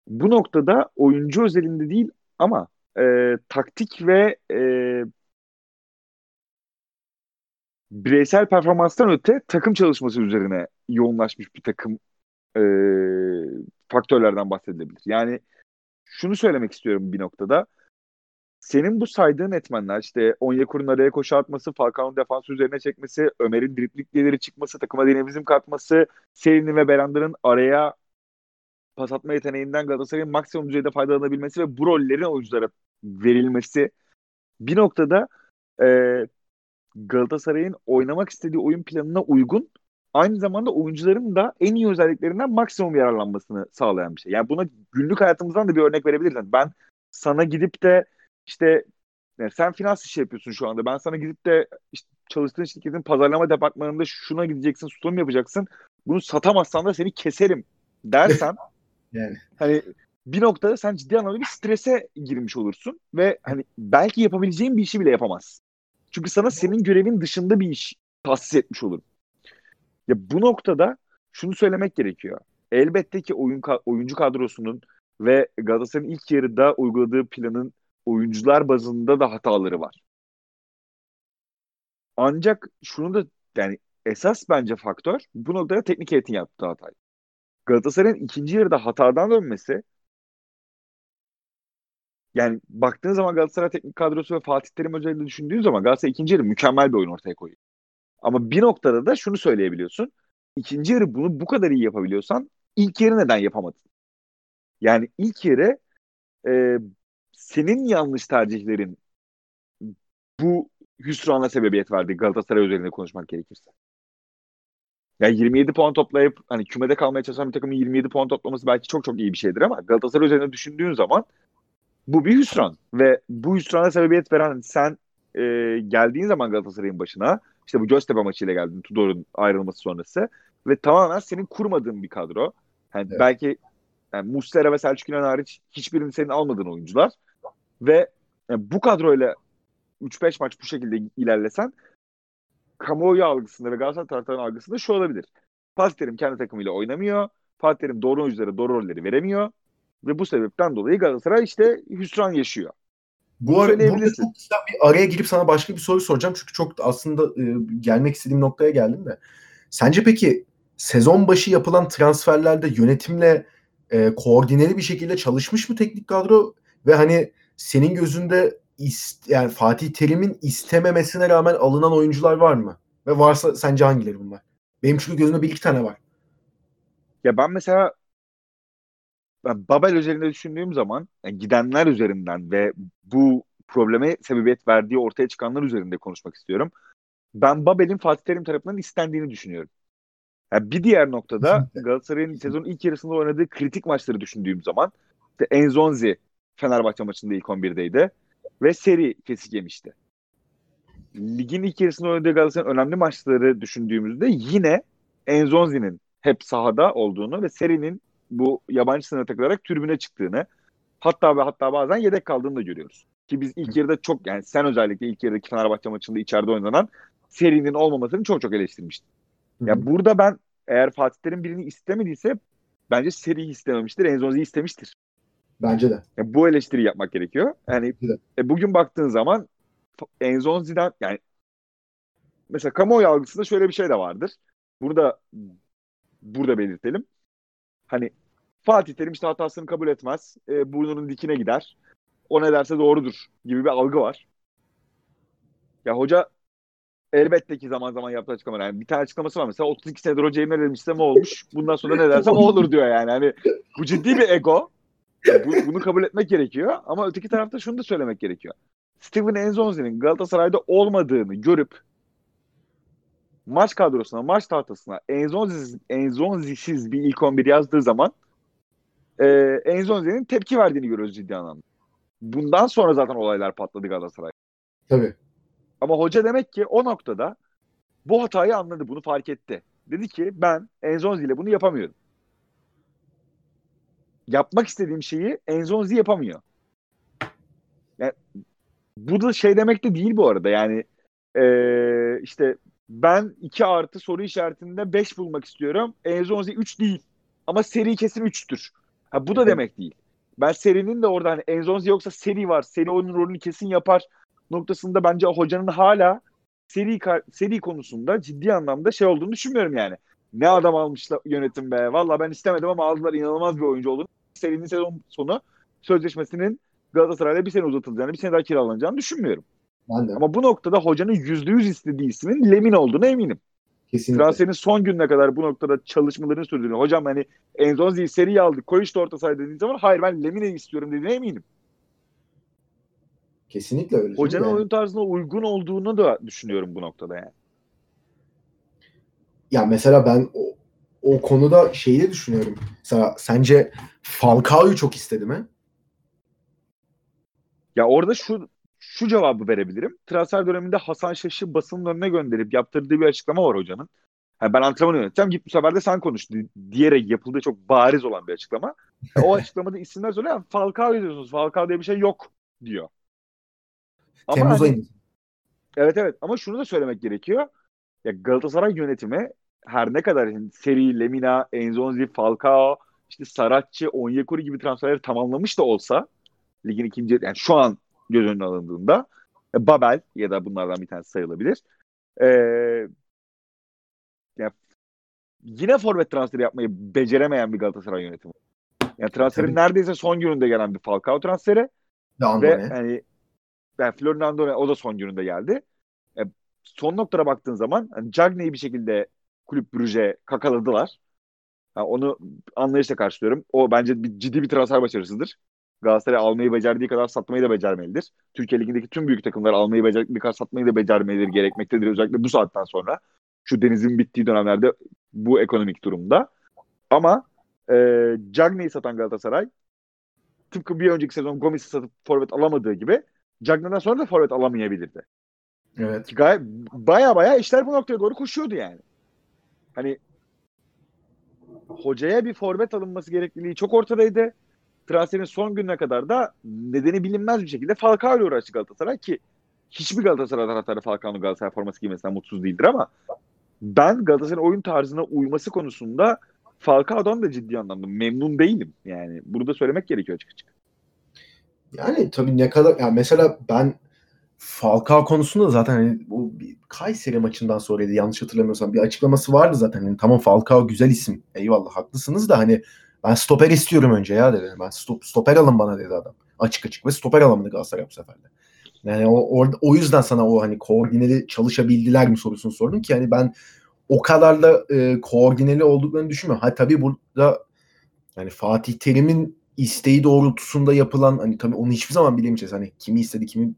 S1: bu noktada oyuncu özelinde değil ama e, taktik ve e, bireysel performanstan öte takım çalışması üzerine yoğunlaşmış bir takım e, faktörlerden bahsedilebilir. Yani şunu söylemek istiyorum bir noktada. Senin bu saydığın etmenler işte Onyekuru'nun araya koşu atması, Falcao'nun defans üzerine çekmesi, Ömer'in driplikleri çıkması, takıma dinamizm katması, Selin'in ve Berandar'ın araya pas atma yeteneğinden Galatasaray'ın maksimum düzeyde faydalanabilmesi ve bu rollerin oyunculara verilmesi bir noktada e, Galatasaray'ın oynamak istediği oyun planına uygun aynı zamanda oyuncuların da en iyi özelliklerinden maksimum yararlanmasını sağlayan bir şey. Yani buna günlük hayatımızdan da bir örnek verebiliriz. Ben sana gidip de işte yani sen finans işi yapıyorsun şu anda. Ben sana gidip de işte çalıştığın şirketin pazarlama departmanında şuna gideceksin, sunum yapacaksın. Bunu satamazsan da seni keserim dersen
S2: yani
S1: hani bir noktada sen ciddi anlamda bir strese girmiş olursun ve hani belki yapabileceğin bir işi bile yapamazsın. Çünkü sana senin görevin dışında bir iş tahsis etmiş olur. Ya bu noktada şunu söylemek gerekiyor. Elbette ki oyun oyuncu kadrosunun ve Galatasaray'ın ilk yarıda uyguladığı planın oyuncular bazında da hataları var. Ancak şunu da yani esas bence faktör bu noktada teknik heyetin yaptığı hatay. Galatasaray'ın ikinci yarıda hatadan dönmesi yani baktığın zaman Galatasaray teknik kadrosu ve Fatih Terim özelinde düşündüğün zaman Galatasaray ikinci yarı mükemmel bir oyun ortaya koyuyor. Ama bir noktada da şunu söyleyebiliyorsun. İkinci yarı bunu bu kadar iyi yapabiliyorsan ilk yarı neden yapamadın? Yani ilk yarı e, senin yanlış tercihlerin bu hüsrana sebebiyet verdi Galatasaray üzerinde konuşmak gerekirse. Yani 27 puan toplayıp hani kümede kalmaya çalışan bir takımın 27 puan toplaması belki çok çok iyi bir şeydir ama Galatasaray üzerine düşündüğün zaman bu bir hüsran ve bu hüsrana sebebiyet veren sen e, geldiğin zaman Galatasaray'ın başına işte bu Göztepe maçıyla geldin Tudor'un ayrılması sonrası ve tamamen senin kurmadığın bir kadro. Yani evet. belki yani Muslera ve Selçuk İnan hariç hiçbirini senin almadığın oyuncular ve yani bu kadroyla 3-5 maç bu şekilde ilerlesen kamuoyu algısında ve Galatasaray taraftarının algısında şu olabilir. Fatih Terim kendi takımıyla oynamıyor. Fatih Terim doğru oyunculara doğru rolleri veremiyor. Ve bu sebepten dolayı Galatasaray işte hüsran yaşıyor.
S2: Bu ara, burada çok bir araya girip sana başka bir soru soracağım. Çünkü çok aslında e, gelmek istediğim noktaya geldim de. Sence peki sezon başı yapılan transferlerde yönetimle e, koordineli bir şekilde çalışmış mı teknik kadro? Ve hani senin gözünde ist, yani Fatih Terim'in istememesine rağmen alınan oyuncular var mı? Ve varsa sence hangileri bunlar? Benim çünkü gözümde bir iki tane var.
S1: Ya ben mesela ben Babel üzerinde düşündüğüm zaman yani gidenler üzerinden ve bu probleme sebebiyet verdiği ortaya çıkanlar üzerinde konuşmak istiyorum. Ben Babel'in Fatih Terim tarafından istendiğini düşünüyorum. Yani bir diğer noktada Galatasaray'ın sezonun ilk yarısında oynadığı kritik maçları düşündüğüm zaman işte Enzonzi Fenerbahçe maçında ilk 11'deydi ve seri kesik yemişti. Ligin ilk yarısında oynadığı Galatasaray'ın önemli maçları düşündüğümüzde yine Enzonzi'nin hep sahada olduğunu ve serinin bu yabancı sınır takılarak tribüne çıktığını hatta ve hatta bazen yedek kaldığını da görüyoruz. Ki biz ilk yarıda çok yani sen özellikle ilk yarıdaki Fenerbahçe maçında içeride oynanan serinin olmamasını çok çok eleştirmiştin. Ya yani burada ben eğer Fatih Terim birini istemediyse bence seri istememiştir. Enzonzi'yi istemiştir.
S2: Bence de.
S1: Yani bu eleştiri yapmak gerekiyor. Yani e, bugün baktığın zaman Enzonzi'den yani mesela kamuoyu algısında şöyle bir şey de vardır. Burada burada belirtelim. Hani Fatih Terim işte hatasını kabul etmez. E, burnunun dikine gider. O ne derse doğrudur gibi bir algı var. Ya hoca elbette ki zaman zaman yaptığı açıklamalar. Yani bir tane açıklaması var mesela 32 senedir hocayı ne demişsem o olmuş. Bundan sonra ne dersem o olur diyor yani. Hani bu ciddi bir ego. Bu, bunu kabul etmek gerekiyor. Ama öteki tarafta şunu da söylemek gerekiyor. Steven Enzonzi'nin Galatasaray'da olmadığını görüp maç kadrosuna, maç tahtasına Enzonzi'siz, Enzonzi'siz bir ilk 11 yazdığı zaman e, Enzonzi'nin tepki verdiğini görüyoruz ciddi anlamda. Bundan sonra zaten olaylar patladı Galatasaray.
S2: Tabii.
S1: Ama hoca demek ki o noktada bu hatayı anladı, bunu fark etti. Dedi ki ben Enzonzi ile bunu yapamıyorum. Yapmak istediğim şeyi Enzonzi yapamıyor. Yani, bu da şey demek de değil bu arada. Yani ee, işte ben 2 artı soru işaretinde 5 bulmak istiyorum. Enzonzi 3 değil. Ama seri kesin 3'tür. Ha, bu da demek değil. Ben serinin de orada hani Enzonzi yoksa seri var. Seri onun rolünü kesin yapar noktasında bence hocanın hala seri seri konusunda ciddi anlamda şey olduğunu düşünmüyorum yani. Ne adam almışlar yönetim be. Valla ben istemedim ama aldılar inanılmaz bir oyuncu olduğunu. Serinin sezon sonu sözleşmesinin Galatasaray'la bir sene uzatılacağını, bir sene daha kiralanacağını düşünmüyorum.
S2: Ben de.
S1: Ama bu noktada hocanın yüzde yüz istediği ismin Lemin olduğuna eminim.
S2: Kesinlikle.
S1: Transferin son gününe kadar bu noktada çalışmalarını sürdüğünü. Hocam hani Enzonzi'yi seri aldık. Koy işte orta dediği zaman hayır ben Lemin'i istiyorum dediğine eminim.
S2: Kesinlikle öyle.
S1: Hocanın yani. oyun tarzına uygun olduğunu da düşünüyorum bu noktada yani.
S2: Ya mesela ben o, o konuda şeyi de düşünüyorum. Mesela sence Falcao'yu çok istedi mi?
S1: Ya orada şu şu cevabı verebilirim. Transfer döneminde Hasan Şaş'ı basının önüne gönderip yaptırdığı bir açıklama var hocanın. Yani ben antrenman yöneteceğim git bu sefer de sen konuş diyerek yapıldığı çok bariz olan bir açıklama. o açıklamada isimler söylüyor. Falcao diyorsunuz. Falcao diye bir şey yok diyor.
S2: Ama Temmuz hani.
S1: Evet evet ama şunu da söylemek gerekiyor. Ya Galatasaray yönetimi her ne kadar yani Seri, Lemina, Enzonzi, Falcao, işte Saratçı, Onyekuru gibi transferleri tamamlamış da olsa ligin ikinci yani şu an göz önüne alındığında e, Babel ya da bunlardan bir tanesi sayılabilir. Ee, yani yine forvet transferi yapmayı beceremeyen bir Galatasaray yönetimi. Yani transferin Tabii. neredeyse son gününde gelen bir Falcao transferi. Ve yani yani Florian o da son gününde geldi. E, son noktada baktığın zaman hani Cagney'i bir şekilde kulüp Brüj'e kakaladılar. Yani onu anlayışla karşılıyorum. O bence bir, ciddi bir transfer başarısıdır. Galatasaray almayı becerdiği kadar satmayı da becermelidir. Türkiye Ligi'ndeki tüm büyük takımlar almayı becerdiği kadar satmayı da becermelidir gerekmektedir. Özellikle bu saatten sonra. Şu denizin bittiği dönemlerde bu ekonomik durumda. Ama e, Cagney'i satan Galatasaray tıpkı bir önceki sezon Gomis'i satıp forvet alamadığı gibi Cagney'den sonra da forvet alamayabilirdi.
S2: Evet.
S1: Gayet baya baya işler bu noktaya doğru koşuyordu yani. Hani hocaya bir forvet alınması gerekliliği çok ortadaydı. Transferin son gününe kadar da nedeni bilinmez bir şekilde Falcao ile uğraştı Galatasaray ki hiçbir Galatasaray taraftarı Falcao'nun Galatasaray forması giymesinden mutsuz değildir ama ben Galatasaray'ın oyun tarzına uyması konusunda Falcao'dan da ciddi anlamda memnun değilim. Yani burada söylemek gerekiyor açık açık.
S2: Yani tabii ne kadar yani mesela ben Falcao konusunda zaten hani bu Kayseri maçından sonraydı yanlış hatırlamıyorsam bir açıklaması vardı zaten. Yani tamam Falcao güzel isim. Eyvallah haklısınız da hani ben stoper istiyorum önce ya dedi. Ben stop, stoper alın bana dedi adam. açık açık ve stoper alamadı Galatasaray bu sefer de. Yani o, orada, o yüzden sana o hani koordineli çalışabildiler mi sorusunu sordum ki hani ben o kadar da e, koordineli olduklarını düşünmüyorum. Ha tabii burada yani Fatih Terim'in isteği doğrultusunda yapılan hani tabii onu hiçbir zaman bilemeyeceğiz. Hani kimi istedi, kimi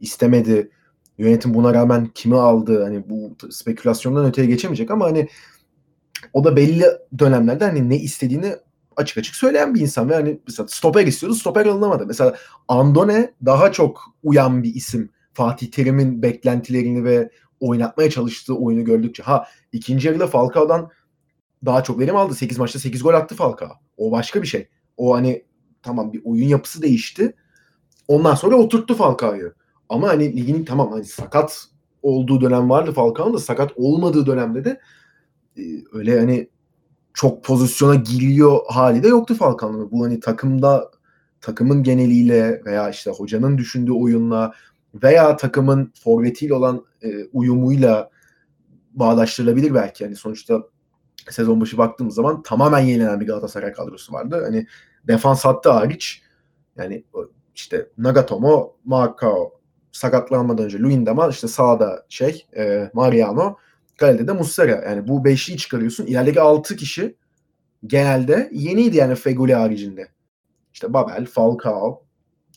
S2: istemedi. Yönetim buna rağmen kimi aldı? Hani bu spekülasyondan öteye geçemeyecek ama hani o da belli dönemlerde hani ne istediğini açık açık söyleyen bir insan ve hani mesela stoper istiyordu stoper alınamadı. Mesela Andone daha çok uyan bir isim Fatih Terim'in beklentilerini ve oynatmaya çalıştığı oyunu gördükçe. Ha ikinci yarıda Falcao'dan daha çok verim aldı. 8 maçta 8 gol attı Falcao. O başka bir şey. O hani tamam bir oyun yapısı değişti. Ondan sonra oturttu Falcao'yu. Ama hani ligin tamam hani sakat olduğu dönem vardı Falcao'nun da sakat olmadığı dönemde de öyle hani çok pozisyona giriyor hali de yoktu Falcao'nun. Bu hani takımda takımın geneliyle veya işte hocanın düşündüğü oyunla veya takımın forvetiyle olan e, uyumuyla bağdaştırılabilir belki. Yani sonuçta sezon başı baktığımız zaman tamamen yenilenen bir Galatasaray kadrosu vardı. Hani defans hattı hariç yani işte Nagatomo, Marcao sakatlanmadan önce Luindama işte sağda şey e, Mariano kalede de Muslera. Yani bu beşliyi çıkarıyorsun. İlerideki altı kişi genelde yeniydi yani Feguli haricinde. İşte Babel, Falcao,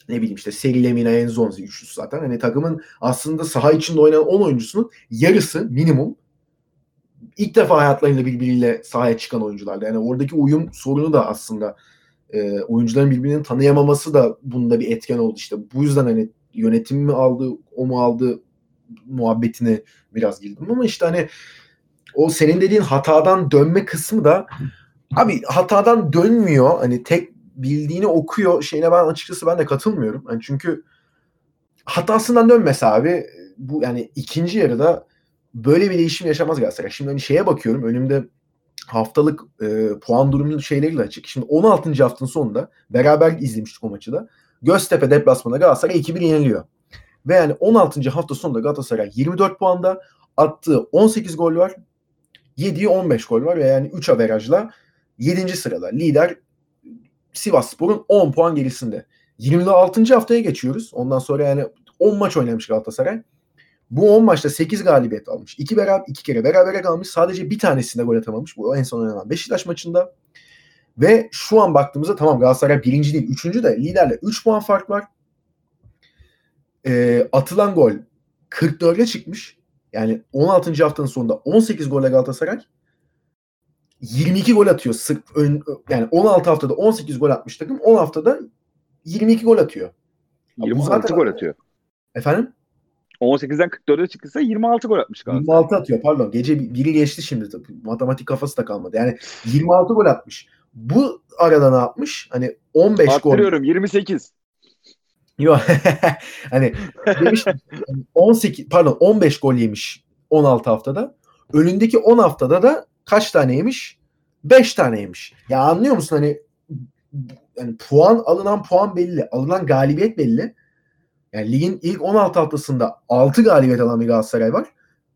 S2: ne bileyim işte Seri Lemina, Enzonzi üçlüsü zaten. Hani takımın aslında saha içinde oynayan 10 oyuncusunun yarısı minimum ilk defa hayatlarında birbiriyle sahaya çıkan oyunculardı. Yani oradaki uyum sorunu da aslında e, oyuncuların birbirini tanıyamaması da bunda bir etken oldu işte. Bu yüzden hani yönetim mi aldı, o mu aldı muhabbetine biraz girdim ama işte hani o senin dediğin hatadan dönme kısmı da abi hatadan dönmüyor. Hani tek bildiğini okuyor şeyine ben açıkçası ben de katılmıyorum. Yani çünkü hatasından dönmese abi bu yani ikinci yarıda böyle bir değişim yaşamaz Galatasaray. Şimdi hani şeye bakıyorum önümde haftalık e, puan durumu şeyleriyle açık. Şimdi 16. haftanın sonunda beraber izlemiştik o maçı da. Göztepe deplasmanda Galatasaray 2-1 yeniliyor. Ve yani 16. hafta sonunda Galatasaray 24 puanda attığı 18 gol var. Yediği 15 gol var ve yani 3 averajla 7. sırada. Lider Sivas Spor'un 10 puan gerisinde. 26. haftaya geçiyoruz. Ondan sonra yani 10 maç oynamış Galatasaray. Bu 10 maçta 8 galibiyet almış. 2 beraber 2 kere berabere kalmış. Sadece bir tanesinde gol atamamış. Bu en son oynanan Beşiktaş maçında. Ve şu an baktığımızda tamam Galatasaray birinci değil. Üçüncü de liderle 3 puan fark var. E, atılan gol 44'e çıkmış. Yani 16. haftanın sonunda 18 golle Galatasaray 22 gol atıyor. Sık, ön, yani 16 haftada 18 gol atmış takım. 10 haftada 22 gol atıyor.
S1: 26 zaten... gol atıyor.
S2: Efendim?
S1: 18'den 44'e çıkırsa 26 gol atmış
S2: Galatasaray. 26 atıyor pardon. Gece biri geçti şimdi tabii. Matematik kafası da kalmadı. Yani 26 gol atmış. Bu arada ne yapmış? Hani 15 gol.
S1: Arttırıyorum 28.
S2: Yok. hani demiş 18 pardon 15 gol yemiş 16 haftada. Önündeki 10 haftada da kaç tane yemiş? 5 tane yemiş. Ya anlıyor musun hani yani puan alınan puan belli. Alınan galibiyet belli. Yani ligin ilk 16 haftasında 6 galibiyet alan bir Galatasaray var.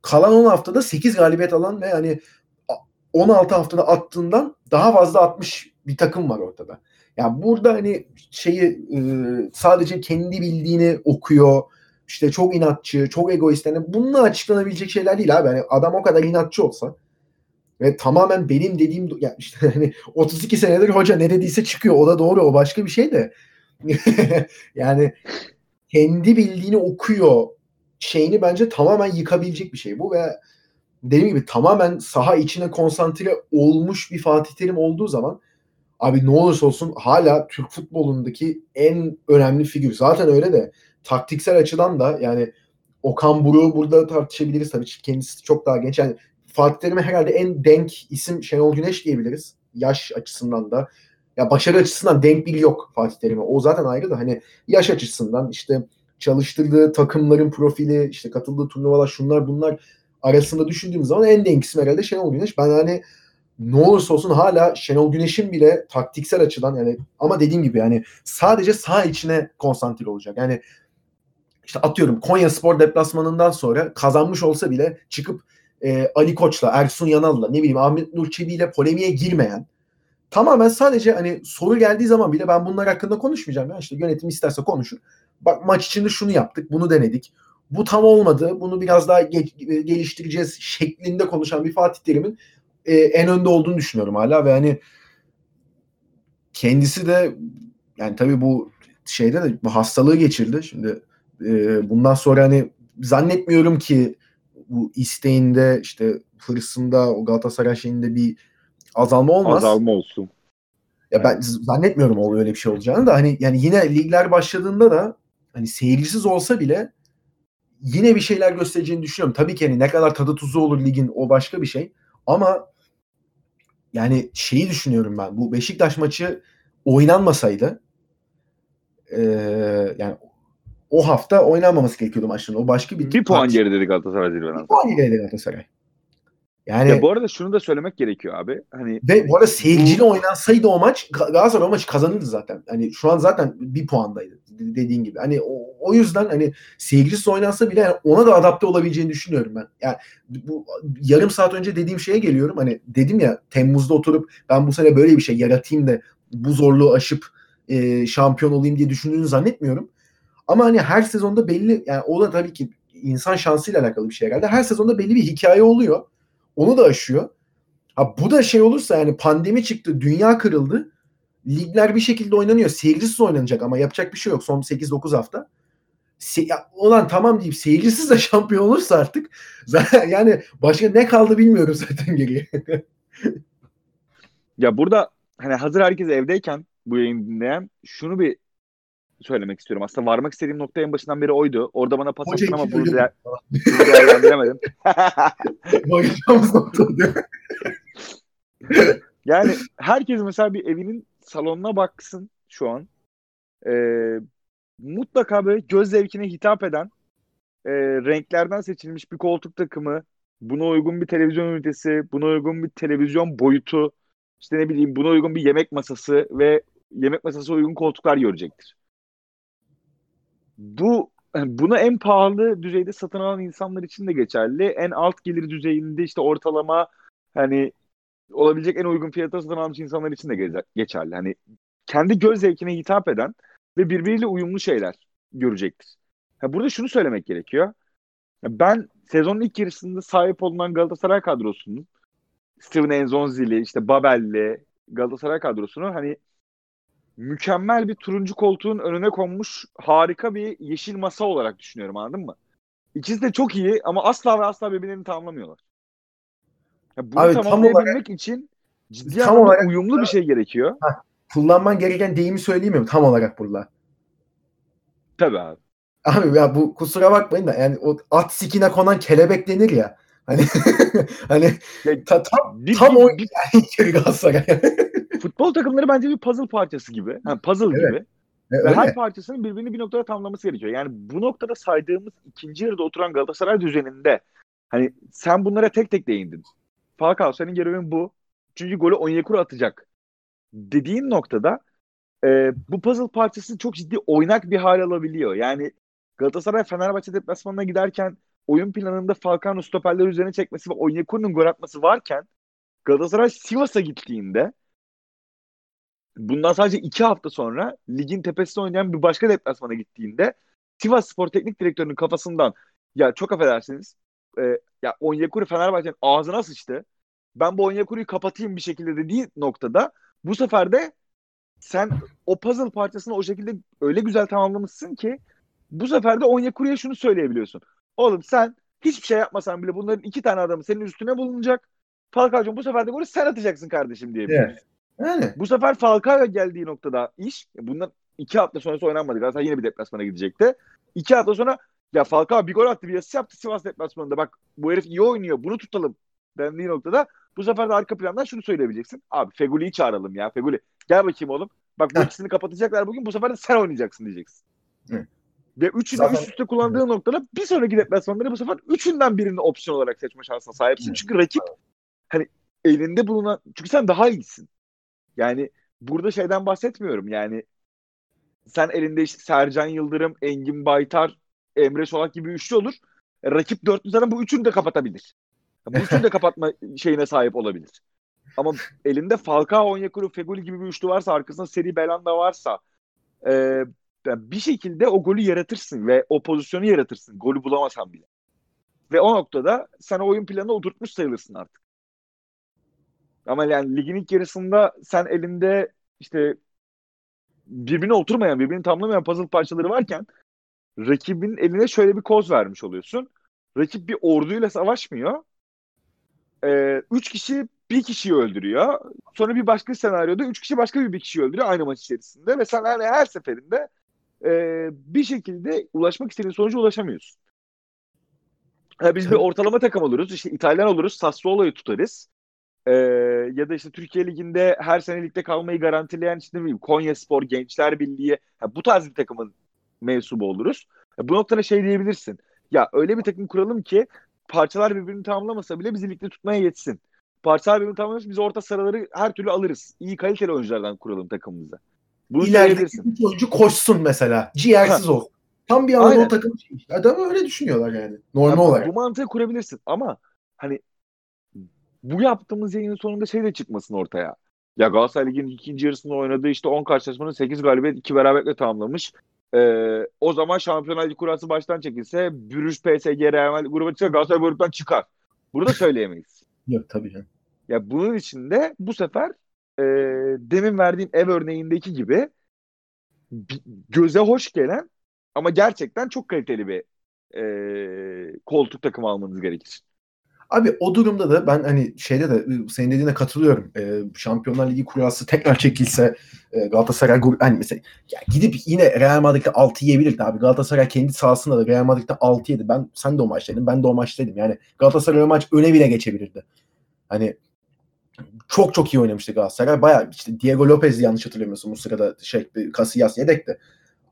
S2: Kalan 10 haftada 8 galibiyet alan ve yani 16 haftada attığından daha fazla atmış bir takım var ortada. Yani burada hani şeyi sadece kendi bildiğini okuyor. İşte çok inatçı, çok egoist. Yani bununla açıklanabilecek şeyler değil abi. Yani adam o kadar inatçı olsa ve tamamen benim dediğim yani işte hani 32 senedir hoca ne dediyse çıkıyor. O da doğru. O başka bir şey de. yani kendi bildiğini okuyor şeyini bence tamamen yıkabilecek bir şey bu ve dediğim gibi tamamen saha içine konsantre olmuş bir Fatih Terim olduğu zaman abi ne olursa olsun hala Türk futbolundaki en önemli figür. Zaten öyle de taktiksel açıdan da yani Okan Buruk'u burada tartışabiliriz tabii kendisi çok daha genç. Yani Fatih Terim'e herhalde en denk isim Şenol Güneş diyebiliriz. Yaş açısından da. Ya başarı açısından denk biri yok Fatih Terim'e. O zaten ayrı da hani yaş açısından işte çalıştırdığı takımların profili, işte katıldığı turnuvalar şunlar bunlar arasında düşündüğüm zaman en denk isim herhalde Şenol Güneş. Ben hani ne olursa olsun hala Şenol Güneş'in bile taktiksel açıdan yani ama dediğim gibi yani sadece sağ içine konsantre olacak. Yani işte atıyorum Konya Spor deplasmanından sonra kazanmış olsa bile çıkıp e, Ali Koç'la, Ersun Yanal'la, ne bileyim Ahmet Nur ile polemiğe girmeyen tamamen sadece hani soru geldiği zaman bile ben bunlar hakkında konuşmayacağım. Ya işte yönetim isterse konuşur. Bak maç içinde şunu yaptık, bunu denedik. Bu tam olmadı. Bunu biraz daha ge- geliştireceğiz şeklinde konuşan bir Fatih Terim'in e, en önde olduğunu düşünüyorum hala ve hani kendisi de yani tabii bu şeyde de bu hastalığı geçirdi. Şimdi e, bundan sonra hani zannetmiyorum ki bu isteğinde işte hırsında o Galatasaray şeyinde bir azalma olmaz.
S1: Azalma olsun.
S2: Ya ben zannetmiyorum o öyle bir şey olacağını da hani yani yine ligler başladığında da hani seyircisiz olsa bile yine bir şeyler göstereceğini düşünüyorum. Tabii ki hani ne kadar tadı tuzu olur ligin o başka bir şey. Ama yani şeyi düşünüyorum ben. Bu Beşiktaş maçı oynanmasaydı e, yani o hafta oynanmaması gerekiyordu maçın. O başka bir
S1: Bir puan geride Galatasaray zirveden.
S2: Bir puan geride Galatasaray. Yani
S1: ya bu arada şunu da söylemek gerekiyor abi. Hani
S2: ve bu arada seyirciyle oynansaydı o maç Galatasaray o maçı kazanırdı zaten. Hani şu an zaten bir puandaydı dediğin gibi. Hani o, o yüzden hani seyircisiz oynansa bile yani ona da adapte olabileceğini düşünüyorum ben. Yani bu yarım saat önce dediğim şeye geliyorum. Hani dedim ya Temmuz'da oturup ben bu sene böyle bir şey yaratayım da bu zorluğu aşıp e, şampiyon olayım diye düşündüğünü zannetmiyorum. Ama hani her sezonda belli yani o da tabii ki insan şansıyla alakalı bir şey herhalde. Her sezonda belli bir hikaye oluyor. Onu da aşıyor. Ha bu da şey olursa yani pandemi çıktı, dünya kırıldı. Ligler bir şekilde oynanıyor. Seyircisiz oynanacak ama yapacak bir şey yok son 8-9 hafta. Se- ya, olan tamam deyip seyircisiz de şampiyon olursa artık yani başka ne kaldı bilmiyorum zaten geriye.
S1: ya burada hani hazır herkes evdeyken bu yayını dinleyen şunu bir söylemek istiyorum. Aslında varmak istediğim nokta en başından beri oydu. Orada bana pas attın ama bunu, değer, bunu değerlendiremedim. yani herkes mesela bir evinin salonuna baksın şu an. Ee, mutlaka böyle göz zevkine hitap eden e, renklerden seçilmiş bir koltuk takımı, buna uygun bir televizyon ünitesi, buna uygun bir televizyon boyutu, işte ne bileyim buna uygun bir yemek masası ve yemek masası uygun koltuklar görecektir bu bunu en pahalı düzeyde satın alan insanlar için de geçerli. En alt gelir düzeyinde işte ortalama hani olabilecek en uygun fiyata satın almış insanlar için de geçerli. Hani kendi göz zevkine hitap eden ve birbiriyle uyumlu şeyler görecektir. Ha, burada şunu söylemek gerekiyor. Ben sezonun ilk yarısında sahip olunan Galatasaray kadrosunun Steven Enzonzi'li, işte Babel'li Galatasaray kadrosunu hani mükemmel bir turuncu koltuğun önüne konmuş harika bir yeşil masa olarak düşünüyorum anladın mı? İkisi de çok iyi ama asla ve asla birbirlerini tamamlamıyorlar. Ya bunu Abi, tamamlayabilmek tam olarak, için ciddi tam olarak, uyumlu bir şey gerekiyor. Heh,
S2: kullanman gereken deyimi söyleyeyim mi? Tam olarak burada.
S1: Tabii abi.
S2: Abi ya bu kusura bakmayın da yani o at sikine konan kelebek denir ya. Hani hani ya, ta, tam, bir, tam bir, o bir, yani Galatasaray
S1: futbol takımları bence bir puzzle parçası gibi. Yani puzzle evet. gibi. E, Ve her parçasının birbirini bir noktada tamamlaması gerekiyor. Yani bu noktada saydığımız ikinci yarıda oturan Galatasaray düzeninde hani sen bunlara tek tek değindin. Falcao senin görevin bu. Çünkü golü Onyekuru atacak. Dediğin noktada e, bu puzzle parçası çok ciddi oynak bir hal alabiliyor. Yani Galatasaray Fenerbahçe deplasmanına giderken oyun planında Falcao stoperler üzerine çekmesi ve Onyekuru'nun gol atması varken Galatasaray Sivas'a gittiğinde bundan sadece iki hafta sonra ligin tepesinde oynayan bir başka deplasmana gittiğinde Sivas Spor Teknik Direktörü'nün kafasından ya çok affedersiniz e, ya Onyekuru Fenerbahçe'nin ağzına sıçtı. Ben bu Onyekuru'yu kapatayım bir şekilde dediği noktada bu sefer de sen o puzzle parçasını o şekilde öyle güzel tamamlamışsın ki bu sefer de Onyekuru'ya şunu söyleyebiliyorsun. Oğlum sen hiçbir şey yapmasan bile bunların iki tane adamı senin üstüne bulunacak. Falcao'cum bu sefer de golü sen atacaksın kardeşim diye. Evet. Yani. Bu sefer Falcao geldiği noktada iş, bundan iki hafta sonrası oynanmadı. Galatasaray yine bir deplasmana gidecekti. İki hafta sonra ya Falcao bir gol attı bir asist yaptı Sivas deplasmanında. Bak bu herif iyi oynuyor bunu tutalım dendiği noktada bu sefer de arka plandan şunu söyleyebileceksin. Abi Feguli'yi çağıralım ya. Feguli gel bakayım oğlum. Bak bu ikisini kapatacaklar bugün bu sefer de sen oynayacaksın diyeceksin. Hı. Ve üçünü Zaten... üst üste kullandığı Hı. noktada bir sonraki deplasmanları bu sefer üçünden birini opsiyon olarak seçme şansına sahipsin. Hı. Çünkü rakip hani elinde bulunan çünkü sen daha iyisin. Yani burada şeyden bahsetmiyorum yani sen elinde işte Sercan Yıldırım, Engin Baytar, Emre Solak gibi üçlü olur. E, rakip dörtlü zaten bu üçünü de kapatabilir. Bu üçünü de kapatma şeyine sahip olabilir. Ama elinde Falcao, Onyekuru, Feguli gibi bir üçlü varsa arkasında Seri Belanda varsa e, bir şekilde o golü yaratırsın ve o pozisyonu yaratırsın. Golü bulamasan bile. Ve o noktada sen oyun planını oturtmuş sayılırsın artık. Ama yani ligin ilk yarısında sen elinde işte birbirine oturmayan, birbirini tamlamayan puzzle parçaları varken rakibin eline şöyle bir koz vermiş oluyorsun. Rakip bir orduyla savaşmıyor. Ee, üç kişi bir kişiyi öldürüyor. Sonra bir başka senaryoda üç kişi başka bir, bir kişiyi öldürüyor aynı maç içerisinde. Ve sen yani her seferinde e, bir şekilde ulaşmak istediğin sonuca ulaşamıyorsun. Yani biz bir ortalama takım oluruz. İşte İtalyan oluruz. Sassuolo'yu tutarız. Ee, ya da işte Türkiye Ligi'nde her sene ligde kalmayı garantileyen işte ne bileyim Konya Spor, Gençler Birliği yani bu tarz bir takımın mensubu oluruz. Ya bu noktada şey diyebilirsin. Ya öyle bir takım kuralım ki parçalar birbirini tamamlamasa bile bizi ligde tutmaya yetsin. Parçalar birbirini tamamlamasa biz orta sıraları her türlü alırız. İyi kaliteli oyunculardan kuralım takımımızı.
S2: Bunu İleride bir oyuncu koşsun mesela. Ciğersiz ol. Tam bir Anadolu takımı şey. Adam öyle düşünüyorlar yani. Normal
S1: ya,
S2: olarak.
S1: Bu mantığı kurabilirsin ama hani bu yaptığımız yayının sonunda şey de çıkmasın ortaya. Ya Galatasaray Ligi'nin ikinci yarısında oynadığı işte 10 karşılaşmanın 8 galibiyet 2 beraberlikle tamamlamış. Ee, o zaman Şampiyonlar Ligi kurası baştan çekilse Bürüş, PSG, Real Madrid grubu çıksa Galatasaray gruptan çıkar. Bunu da söyleyemeyiz.
S2: Yok tabii canım.
S1: Ya bunun için de bu sefer e, demin verdiğim ev örneğindeki gibi göze hoş gelen ama gerçekten çok kaliteli bir e, koltuk takımı almanız gerekir.
S2: Abi o durumda da ben hani şeyde de senin dediğine katılıyorum. Ee, Şampiyonlar Ligi kurası tekrar çekilse e, Galatasaray hani mesela ya gidip yine Real Madrid'de 6 yiyebilirdi abi. Galatasaray kendi sahasında da Real Madrid'de 6 yedi. Ben sen de o maçtaydın. Ben de o maçtaydım. Yani Galatasaray maç öne bile geçebilirdi. Hani çok çok iyi oynamıştı Galatasaray. Bayağı işte Diego Lopez yanlış hatırlamıyorsun bu sırada şey Casillas yedekti.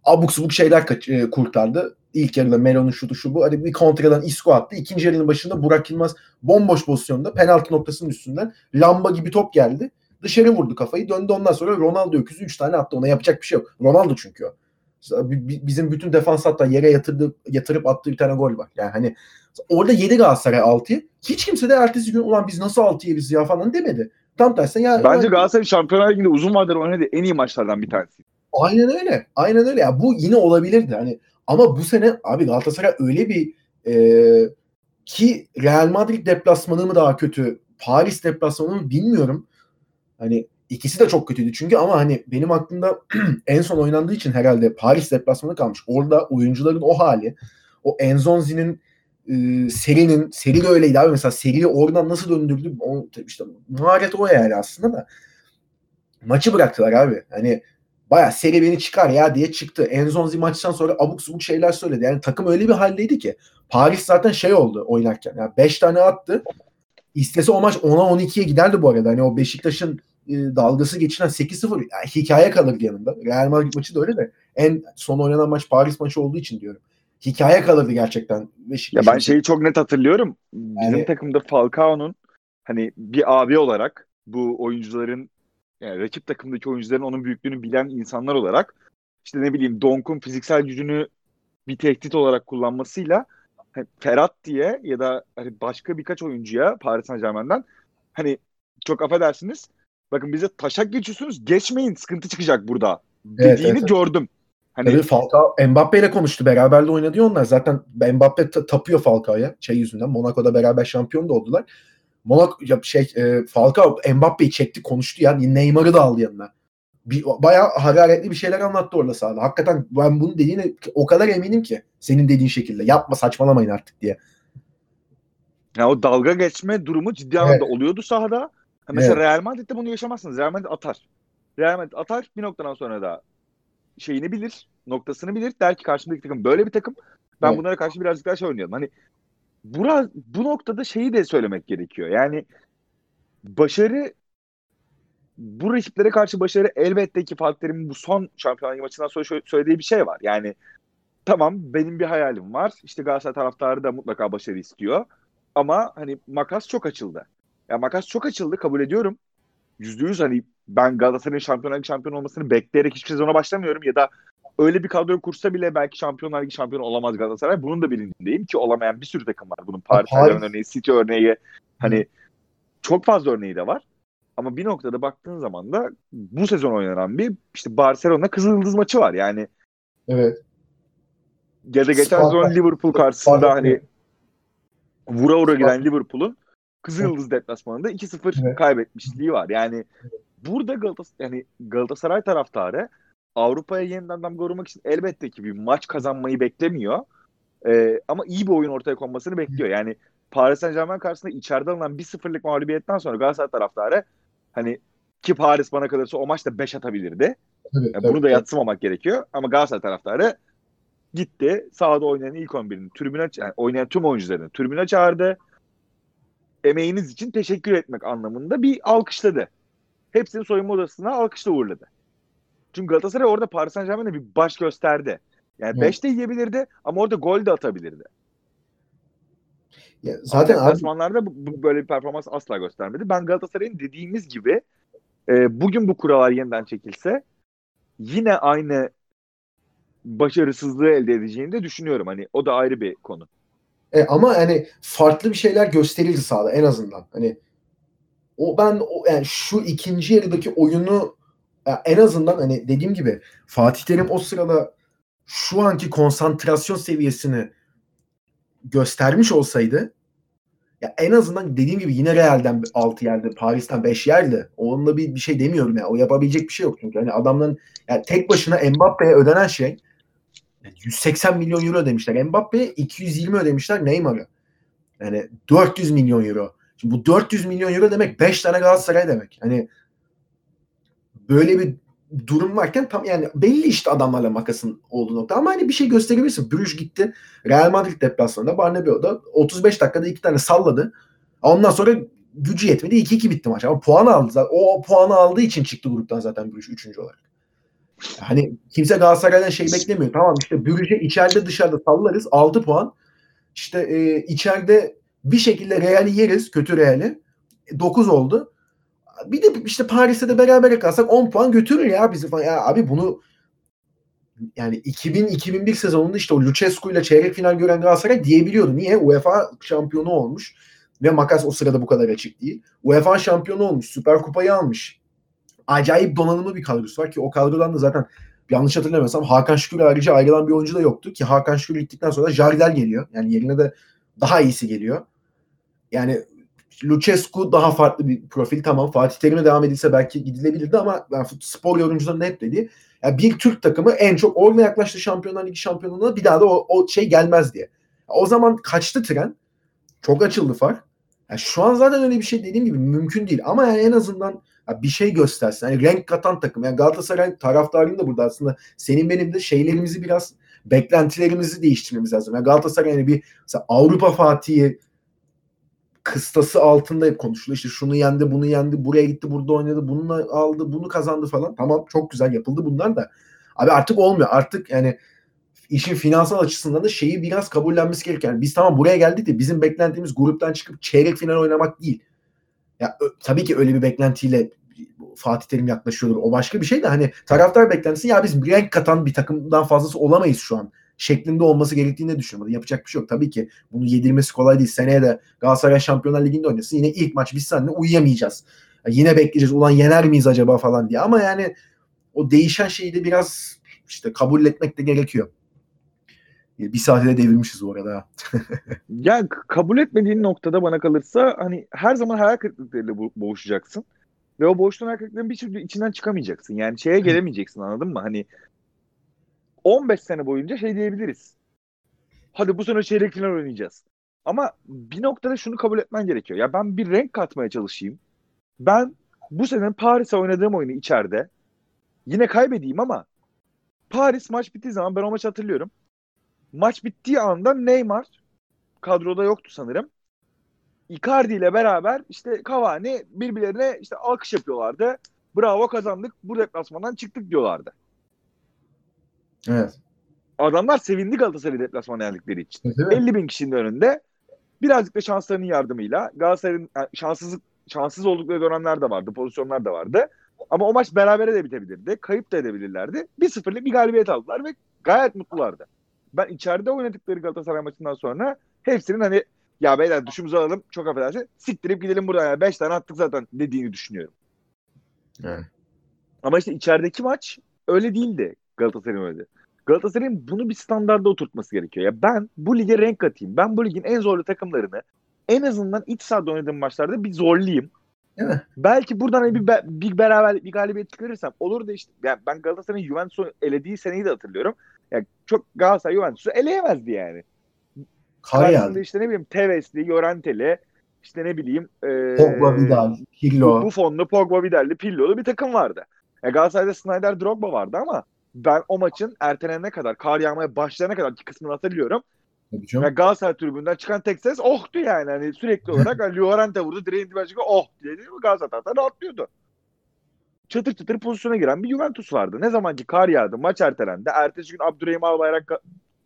S2: Abuk subuk şeyler kurtardı. İlk yarıda Melo'nun şutu şu bu. Hadi bir kontradan Isco attı. İkinci yarının başında Burak Yılmaz bomboş pozisyonda penaltı noktasının üstünden lamba gibi top geldi. Dışarı vurdu kafayı. Döndü ondan sonra Ronaldo öküzü 3 tane attı. Ona yapacak bir şey yok. Ronaldo çünkü o. Bizim bütün defans hatta yere yatırdı, yatırıp attığı bir tane gol var. Yani hani orada 7 Galatasaray 6'yı. Hiç kimse de ertesi gün ulan biz nasıl 6 yeriz ya falan demedi. Tam tersine ya.
S1: Bence Galatasaray Şampiyonlar Ligi'nde uzun vadede oynadığı en iyi maçlardan bir tanesi.
S2: Aynen öyle. Aynen öyle. Ya bu yine olabilirdi. Hani ama bu sene abi Galatasaray öyle bir e, ki Real Madrid deplasmanı mı daha kötü, Paris deplasmanı mı bilmiyorum. Hani ikisi de çok kötüydü çünkü ama hani benim aklımda en son oynandığı için herhalde Paris deplasmanı kalmış. Orada oyuncuların o hali, o Enzonzi'nin e, serinin, seri de öyleydi abi mesela seriyi oradan nasıl döndürdü o, işte maharet o yani aslında da maçı bıraktılar abi. Hani baya seri beni çıkar ya diye çıktı. Enzonzi maçtan sonra abuk subuk şeyler söyledi. Yani takım öyle bir haldeydi ki Paris zaten şey oldu oynarken. Yani 5 tane attı. İstese o maç 10'a 12'ye giderdi bu arada. Hani o Beşiktaş'ın e, dalgası geçiren 8-0 yani hikaye kalır yanında. Real Madrid maçı da öyle de en son oynanan maç Paris maçı olduğu için diyorum. Hikaye kalırdı gerçekten.
S1: Beşiktaş ya ben şeyi çok net hatırlıyorum. Bizim yani, takımda Falcao'nun hani bir abi olarak bu oyuncuların yani rakip takımdaki oyuncuların onun büyüklüğünü bilen insanlar olarak işte ne bileyim Donk'un fiziksel gücünü bir tehdit olarak kullanmasıyla hani Ferhat diye ya da hani başka birkaç oyuncuya Paris Saint Germain'den hani çok affedersiniz bakın bize taşak geçiyorsunuz geçmeyin sıkıntı çıkacak burada dediğini evet, evet. gördüm.
S2: Hani Tabii Falcao Mbappe ile konuştu. Beraber de oynadı onlar. Zaten Mbappe tapıyor Falcao'ya şey yüzünden. Monaco'da beraber şampiyon da oldular. Monaco ya şey e, Falcao Mbappe'yi çekti konuştu ya. Neymar'ı da aldı yanına. Bir, bayağı hararetli bir şeyler anlattı orada sahada. Hakikaten ben bunu dediğine o kadar eminim ki senin dediğin şekilde. Yapma saçmalamayın artık diye.
S1: Ya o dalga geçme durumu ciddi anlamda evet. oluyordu sahada. Mesela evet. Real Madrid'de bunu yaşamazsınız. Real Madrid atar. Real Madrid atar bir noktadan sonra da şeyini bilir, noktasını bilir. Der ki karşımdaki takım böyle bir takım. Ben evet. bunlara karşı birazcık daha şey oynayalım. Hani bura, bu noktada şeyi de söylemek gerekiyor. Yani başarı bu rakiplere karşı başarı elbette ki Fatih Terim'in bu son şampiyonlar maçından sonra söylediği bir şey var. Yani tamam benim bir hayalim var. İşte Galatasaray taraftarı da mutlaka başarı istiyor. Ama hani makas çok açıldı. Ya makas çok açıldı kabul ediyorum. Yüzde yüz hani ben Galatasaray'ın Şampiyonlar Ligi şampiyon olmasını bekleyerek hiçbir sezona başlamıyorum ya da öyle bir kadroyu kursa bile belki Şampiyonlar Ligi şampiyonu olamaz Galatasaray. Bunun da bilincindeyim ki olamayan bir sürü takım var. Bunun Paris Saint-Germain örneği, City örneği hani çok fazla örneği de var. Ama bir noktada baktığın zaman da bu sezon oynanan bir işte Barcelona Kızıldız maçı var. Yani
S2: Evet.
S1: ya da geçen sezon Liverpool karşısında
S2: Sparta-
S1: hani vura vura
S2: Sparta-
S1: giden Liverpool'un Kızıldız deplasmanında 2-0
S2: Evet.
S1: kaybetmişliği var. Yani burada Galatas yani Galatasaray taraftarı Avrupa'ya yeniden damga vurmak için elbette ki bir maç kazanmayı beklemiyor. Ee, ama iyi bir oyun ortaya konmasını bekliyor. Yani Paris Saint Germain karşısında içeride alınan 1-0'lık mağlubiyetten sonra Galatasaray taraftarı hani ki Paris bana kalırsa o maçta 5 atabilirdi.
S2: Tabii,
S1: Yani
S2: tabii,
S1: bunu da yatsımamak gerekiyor. Ama Galatasaray taraftarı gitti. Sahada oynayan ilk 11'in tribüne yani oynayan tüm oyuncularını tribüne çağırdı. Emeğiniz için teşekkür etmek anlamında bir alkışladı. Hepsini soyunma odasına alkışla uğurladı. Çünkü Galatasaray orada Paris Saint Germain'e bir baş gösterdi. Yani
S2: Evet.
S1: 5 de yiyebilirdi ama orada gol de atabilirdi.
S2: Ya zaten
S1: Deplasmanlarda bu, bu- böyle bir performans asla göstermedi. Ben Galatasaray'ın dediğimiz gibi e, bugün bu kurallar yeniden çekilse yine aynı başarısızlığı elde edeceğini de düşünüyorum. Hani o da ayrı bir konu.
S2: E, ama hani farklı bir şeyler gösterildi sahada en azından. Hani o ben o yani şu ikinci yarıdaki oyunu en azından hani dediğim gibi Fatih Terim o sırada şu anki konsantrasyon seviyesini göstermiş olsaydı ya en azından dediğim gibi yine Real'den 6 yerdi, Paris'ten 5 yerdi. Onunla bir, bir şey demiyorum ya. O yapabilecek bir şey yok çünkü. Hani adamların yani tek başına Mbappe'ye ödenen şey 180 milyon euro ödemişler. Mbappe'ye 220 ödemişler Neymar'a. Yani 400 milyon euro. Şimdi bu 400 milyon euro demek 5 tane Galatasaray demek. Hani böyle bir durum varken tam yani belli işte adamlarla makasın olduğu nokta. Ama hani bir şey gösterebilirsin. Brüj gitti. Real Madrid deplasmanında Barnabeu'da 35 dakikada iki tane salladı. Ondan sonra gücü yetmedi. 2-2 bitti maç. Ama puan aldı. O, puanı aldığı için çıktı gruptan zaten Brüj 3. olarak. Hani kimse Galatasaray'dan şey beklemiyor. Tamam işte Brüj'e içeride dışarıda sallarız. 6 puan. İşte e, içeride bir şekilde Real'i yeriz. Kötü Real'i. 9 oldu. Bir de işte Paris'te de beraber kalsak 10 puan götürür ya bizi falan. Ya abi bunu yani 2000-2001 sezonunda işte o Lucescu ile çeyrek final gören Galatasaray diyebiliyordu. Niye? UEFA şampiyonu olmuş ve makas o sırada bu kadar açık değil. UEFA şampiyonu olmuş. Süper Kupayı almış. Acayip donanımlı bir kadrosu var ki o kadrodan da zaten yanlış hatırlamıyorsam Hakan Şükür harici ayrılan bir oyuncu da yoktu ki Hakan Şükür gittikten sonra Jardel geliyor. Yani yerine de daha iyisi geliyor. Yani Lucescu daha farklı bir profil tamam. Fatih Terim'e devam edilse belki gidilebilirdi ama ben spor yorumcularının hep dediği yani bir Türk takımı en çok orada yaklaştı Şampiyonlar Ligi şampiyonluğuna bir daha da o, o şey gelmez diye. O zaman kaçtı tren. Çok açıldı fark. Yani şu an zaten öyle bir şey dediğim gibi mümkün değil. Ama yani en azından bir şey göstersin. Yani renk katan takım. Yani Galatasaray taraftarının da burada aslında senin benim de şeylerimizi biraz beklentilerimizi değiştirmemiz lazım. Yani Galatasaray yani bir Avrupa Fatih'i kıstası altında hep konuşuluyor. İşte şunu yendi, bunu yendi, buraya gitti, burada oynadı, bunu aldı, bunu kazandı falan. Tamam çok güzel yapıldı bunlar da. Abi artık olmuyor. Artık yani işin finansal açısından da şeyi biraz kabullenmesi gerekiyor. Yani biz tamam buraya geldik de bizim beklentimiz gruptan çıkıp çeyrek final oynamak değil. Ya tabii ki öyle bir beklentiyle Fatih Terim yaklaşıyordur. O başka bir şey de hani taraftar beklentisi ya biz renk katan bir takımdan fazlası olamayız şu an şeklinde olması gerektiğini düşünüyorum. Yapacak bir şey yok. Tabii ki bunu yedirmesi kolay değil. Seneye de Galatasaray Şampiyonlar Ligi'nde oynasın. Yine ilk maç biz seninle uyuyamayacağız. Ya yine bekleyeceğiz. Ulan yener miyiz acaba falan diye. Ama yani o değişen şeyi de biraz işte kabul etmek de gerekiyor. Bir saate de devirmişiz bu arada.
S1: Ya kabul etmediğin noktada bana kalırsa hani her zaman hayal kırıklıklarıyla bo- boğuşacaksın. Ve o boğuştuğun hayal kırıklıklarının bir türlü içinden çıkamayacaksın. Yani şeye gelemeyeceksin anladın mı? Hani 15 sene boyunca şey diyebiliriz. Hadi bu sene çeyrek final oynayacağız. Ama bir noktada şunu kabul etmen gerekiyor. Ya ben bir renk katmaya çalışayım. Ben bu sene Paris'e oynadığım oyunu içeride yine kaybedeyim ama Paris maç bittiği zaman ben o maçı hatırlıyorum. Maç bittiği anda Neymar kadroda yoktu sanırım. Icardi ile beraber işte Cavani birbirlerine işte alkış yapıyorlardı. Bravo kazandık. Bu deplasmandan çıktık diyorlardı.
S2: Evet.
S1: Adamlar sevindi Galatasaray deplasmanı yendikleri için.
S2: Mi?
S1: 50 bin kişinin önünde birazcık da şanslarının yardımıyla Galatasaray'ın yani şanssız şanssız oldukları dönemler de vardı, pozisyonlar da vardı. Ama o maç berabere de bitebilirdi. Kayıp da edebilirlerdi. 1-0'lık bir galibiyet aldılar ve gayet mutlulardı. Ben içeride oynadıkları Galatasaray maçından sonra hepsinin hani ya beyler duşumuzu alalım çok affedersin siktirip gidelim buradan yani 5 tane attık zaten dediğini düşünüyorum.
S2: Yani.
S1: Ama işte içerideki maç öyle değildi Galatasaray'ın öyle. Galatasaray'ın bunu bir standarda oturtması gerekiyor. Ya ben bu lige renk katayım. Ben bu ligin en zorlu takımlarını en azından iç sahada oynadığım maçlarda bir zorlayayım.
S2: Değil mi?
S1: Belki buradan hani bir, be- bir beraber bir galibiyet çıkarırsam olur da işte yani ben Galatasaray'ın Juventus'u elediği seneyi de hatırlıyorum. Yani çok Galatasaray Juventus'u eleyemezdi yani.
S2: Kar
S1: Karşısında
S2: yağdı.
S1: işte ne bileyim Teves'li, Llorenteli, işte ne bileyim e,
S2: Pogba, Vidal, Pirlo.
S1: Buffon'lu, Pogba, Vidal'li, Pirlo'lu bir takım vardı. Ya Galatasaray'da Snyder, Drogba vardı ama ben o maçın ertelenene kadar, kar yağmaya başlayana kadar ki kısmını hatırlıyorum.
S2: Tabii canım.
S1: Ya Galatasaray tribünden çıkan tek ses ohtu yani. Hani sürekli olarak hani Llorente vurdu, direğin dibine çıkıyor oh diye değil mi? Galatasaray taraftarı rahatlıyordu. Çıtır çıtır pozisyona giren bir Juventus vardı. Ne zaman ki kar yağdı, maç ertelendi. Ertesi gün Abdurrahim Albayrak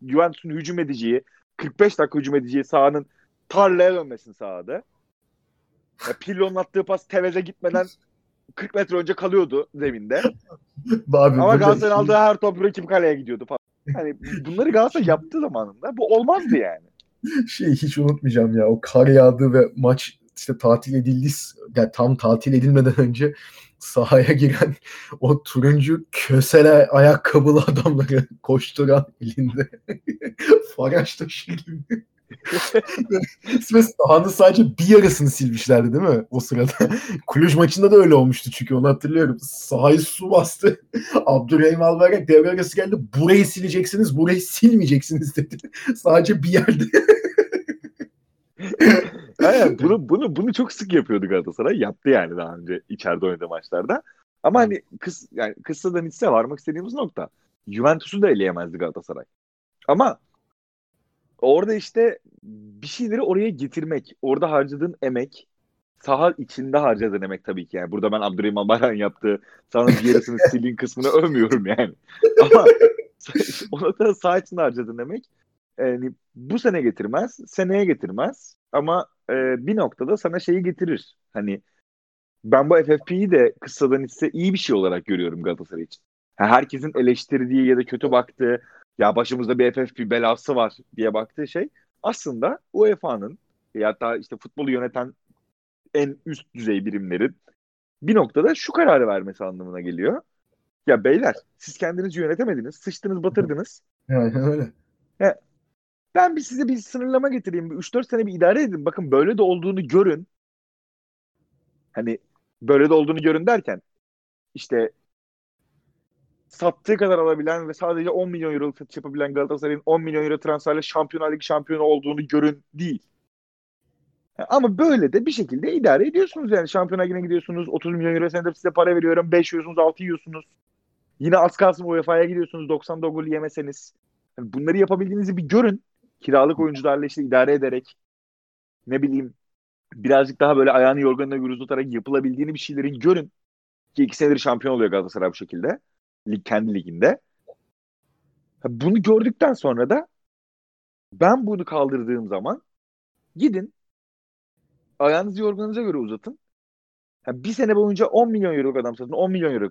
S1: Juventus'un hücum edeceği, 45 dakika hücum edeceği sahanın tarlaya dönmesini sağladı. Ya Pirlo'nun attığı pas Tevez'e gitmeden 40 metre önce kalıyordu zeminde.
S2: Abi,
S1: Ama Galatasaray'ın aldığı her top rakip kaleye gidiyordu falan. Yani bunları Galatasaray yaptığı zamanında bu olmazdı yani.
S2: şey hiç unutmayacağım ya o kar yağdı ve maç işte tatil edildi yani tam tatil edilmeden önce sahaya giren o turuncu kösele ayakkabılı adamları koşturan elinde faraş taşı gibi. Ve sahanın sadece bir yarısını silmişlerdi değil mi o sırada? Kulüj maçında da öyle olmuştu çünkü onu hatırlıyorum. Sahayı su bastı. Abdurrahim Albayrak devre arası geldi. Burayı sileceksiniz, burayı silmeyeceksiniz dedi. sadece bir yerde.
S1: Aynen, bunu, bunu, bunu çok sık yapıyordu Galatasaray. Yaptı yani daha önce içeride oynadığı maçlarda. Ama hani kıs, yani kıssadan hisse varmak istediğimiz nokta. Juventus'u da eleyemezdi Galatasaray. Ama orada işte bir şeyleri oraya getirmek, orada harcadığın emek, saha içinde harcadığın emek tabii ki. Yani burada ben Abdurrahim Albayrak'ın yaptığı sahanın bir yarısını silin kısmını övmüyorum yani. Ama o noktada saha içinde harcadığın emek yani bu sene getirmez, seneye getirmez ama e, bir noktada sana şeyi getirir. Hani ben bu FFP'yi de kıssadan ise iyi bir şey olarak görüyorum Galatasaray için. Herkesin eleştirdiği ya da kötü baktığı ya başımızda bir FFP belası var diye baktığı şey aslında UEFA'nın ya da işte futbolu yöneten en üst düzey birimlerin bir noktada şu kararı vermesi anlamına geliyor. Ya beyler siz kendinizi yönetemediniz, sıçtınız, batırdınız.
S2: Yani öyle.
S1: Ben bir size bir sınırlama getireyim. Bir 3-4 sene bir idare edin. Bakın böyle de olduğunu görün. Hani böyle de olduğunu görün derken işte sattığı kadar alabilen ve sadece 10 milyon euro satış yapabilen Galatasaray'ın 10 milyon euro transferle Şampiyonlar Ligi şampiyonu olduğunu görün değil. Ama böyle de bir şekilde idare ediyorsunuz yani. Şampiyonlar Ligi'ne gidiyorsunuz. 30 milyon euro senede size para veriyorum. 5 yiyorsunuz, 6 yiyorsunuz. Yine az kalsın UEFA'ya gidiyorsunuz 90 gol yemeseniz. Yani bunları yapabildiğinizi bir görün. Kiralık oyuncularla işte idare ederek ne bileyim birazcık daha böyle ayağını yorganına göre tutarak yapılabildiğini bir şeylerin görün. Ki iki senedir şampiyon oluyor Galatasaray bu şekilde. Lig, kendi liginde. Bunu gördükten sonra da ben bunu kaldırdığım zaman gidin ayağınızı yorganınıza göre uzatın. Ha, bir sene boyunca 10 milyon euro adam satın 10 milyon euro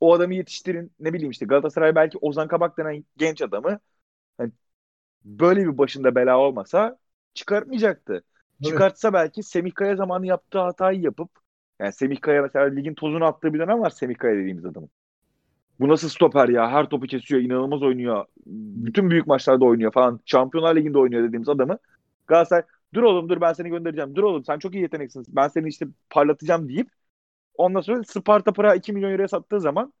S1: o adamı yetiştirin. Ne bileyim işte Galatasaray belki Ozan Kabak denen genç adamı hani böyle bir başında bela olmasa çıkartmayacaktı. Çıkartsa belki Semih Kaya zamanı yaptığı hatayı yapıp yani Semih Kaya mesela ligin tozunu attığı bir dönem var Semih Kaya dediğimiz adamın. Bu nasıl stoper ya? Her topu kesiyor, inanılmaz oynuyor. Bütün büyük maçlarda oynuyor falan. Şampiyonlar Ligi'nde oynuyor dediğimiz adamı. Galatasaray dur oğlum dur ben seni göndereceğim. Dur oğlum sen çok iyi yeteneksin. Ben seni işte parlatacağım deyip ondan sonra Sparta Praha 2 milyon euroya sattığı zaman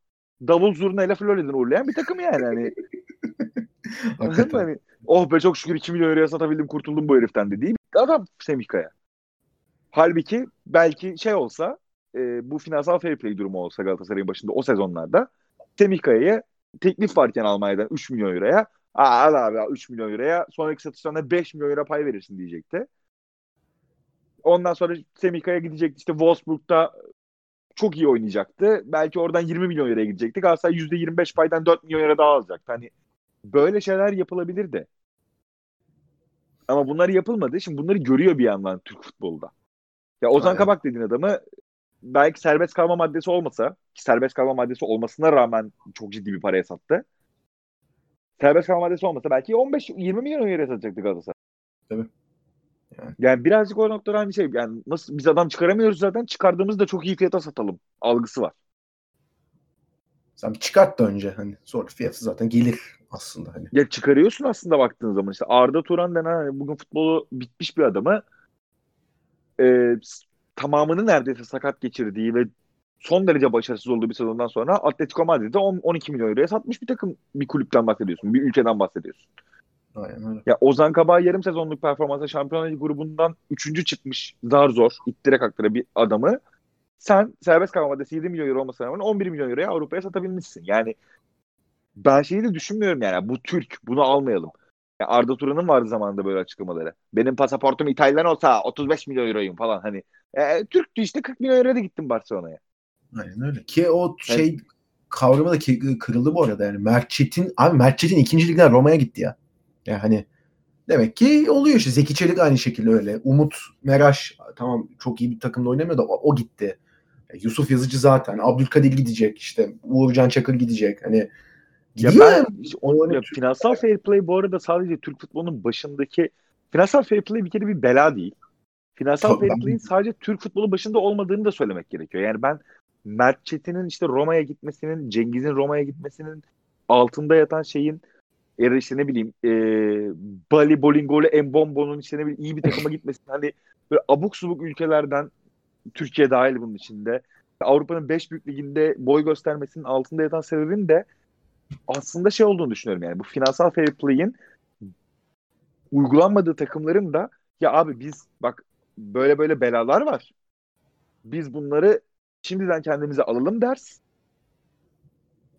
S1: davul zurna ile Florya'dan uğurlayan bir takım yani. Hani?
S2: Hakikaten.
S1: Hani, oh be çok şükür 2 milyon euroya satabildim kurtuldum bu heriften dediği adam Semih Kaya. Halbuki belki şey olsa e, bu finansal fair play durumu olsa Galatasaray'ın başında o sezonlarda Semih Kaya'ya teklif varken Almanya'dan 3 milyon euroya Aa, al abi 3 milyon euroya sonraki satışlarına 5 milyon euro pay verirsin diyecekti. Ondan sonra Semih Kaya gidecekti işte Wolfsburg'da çok iyi oynayacaktı. Belki oradan 20 milyon euroya gidecekti. Galatasaray %25 paydan 4 milyon euro daha alacaktı. Hani böyle şeyler yapılabilirdi. Ama bunlar yapılmadı. Şimdi bunları görüyor bir yandan Türk futbolda. Ya Ozan
S2: Aynen.
S1: Kabak dediğin adamı belki serbest kalma maddesi olmasa ki serbest kalma maddesi olmasına rağmen çok ciddi bir paraya sattı. Serbest kalma maddesi olmasa belki 15-20 milyon euroya satacaktı Galatasaray.
S2: Tabii.
S1: Yani. yani birazcık o noktada aynı şey. Yani nasıl biz adam çıkaramıyoruz zaten. Çıkardığımızda da çok iyi fiyata satalım algısı var.
S2: Sen çıkart da önce hani sonra fiyatı zaten gelir aslında hani.
S1: Ya çıkarıyorsun aslında baktığın zaman işte Arda Turan denen hani bugün futbolu bitmiş bir adamı e, tamamını neredeyse sakat geçirdiği ve son derece başarısız olduğu bir sezondan sonra Atletico Madrid'de 12 milyon euroya satmış bir takım bir kulüpten bahsediyorsun. Bir ülkeden bahsediyorsun.
S2: Aynen öyle.
S1: Ya Ozan Kabak yarım sezonluk performansa Şampiyonlar Ligi grubundan 3. çıkmış zar zor ittire kaktıra bir adamı sen serbest kalma maddesi 7 milyon euro olmasına rağmen 11 milyon euroya Avrupa'ya satabilmişsin. Yani ben şeyi de düşünmüyorum yani bu Türk bunu almayalım. Yani Arda Turan'ın vardı zamanında böyle açıklamaları. Benim pasaportum İtalyan olsa 35 milyon euroyum falan hani. E, Türktü işte 40 milyon euroya da gittim Barcelona'ya.
S2: Aynen öyle. Ki o şey evet. kavramı da kırıldı bu arada yani. Mert Çetin, abi Mert Çetin ikinci ligden Roma'ya gitti ya. Yani hani demek ki oluyor işte. Zeki Çelik aynı şekilde öyle. Umut Meraş tamam çok iyi bir takımda oynamıyor da o, o gitti. Yusuf Yazıcı zaten. Abdülkadir gidecek işte. Uğurcan Çakır gidecek. Hani
S1: ya ben o, ya, finansal fair play bu arada sadece Türk futbolunun başındaki finansal fair play bir kere bir bela değil. Finansal Tabii, fair play'in sadece Türk futbolu başında olmadığını da söylemek gerekiyor. Yani ben Mert Çetin'in işte Roma'ya gitmesinin, Cengiz'in Roma'ya gitmesinin altında yatan şeyin ya da işte ne bileyim e, Bali Bolingoli Mbombo'nun işte ne bileyim iyi bir takıma gitmesinin hani böyle abuk subuk ülkelerden Türkiye dahil bunun içinde. Avrupa'nın 5 büyük liginde boy göstermesinin altında yatan sebebin de aslında şey olduğunu düşünüyorum yani. Bu finansal fair play'in uygulanmadığı takımların da ya abi biz bak böyle böyle belalar var. Biz bunları şimdiden kendimize alalım ders.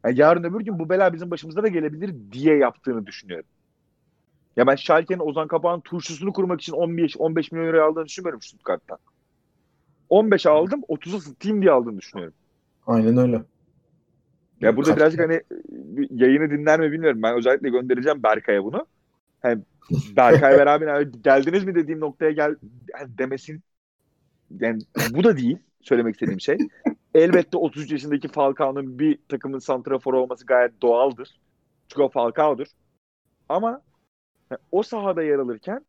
S1: Yani yarın öbür gün bu bela bizim başımıza da gelebilir diye yaptığını düşünüyorum. Ya ben Schalke'nin Ozan Kabak'ın turşusunu kurmak için 15 15 milyon euro aldığını düşünmüyorum Stuttgart'tan. 15 aldım 30'a satayım diye aldığını düşünüyorum.
S2: Aynen öyle.
S1: Ya burada Kaç birazcık hani yayını dinler mi bilmiyorum. Ben özellikle göndereceğim Berkay'a bunu. Hani Berkay beraber geldiniz mi dediğim noktaya gel yani demesin. Yani bu da değil söylemek istediğim şey. Elbette 33 yaşındaki Falcao'nun bir takımın santraforu olması gayet doğaldır. Çünkü o Falcao'dur. Ama yani o sahada yer alırken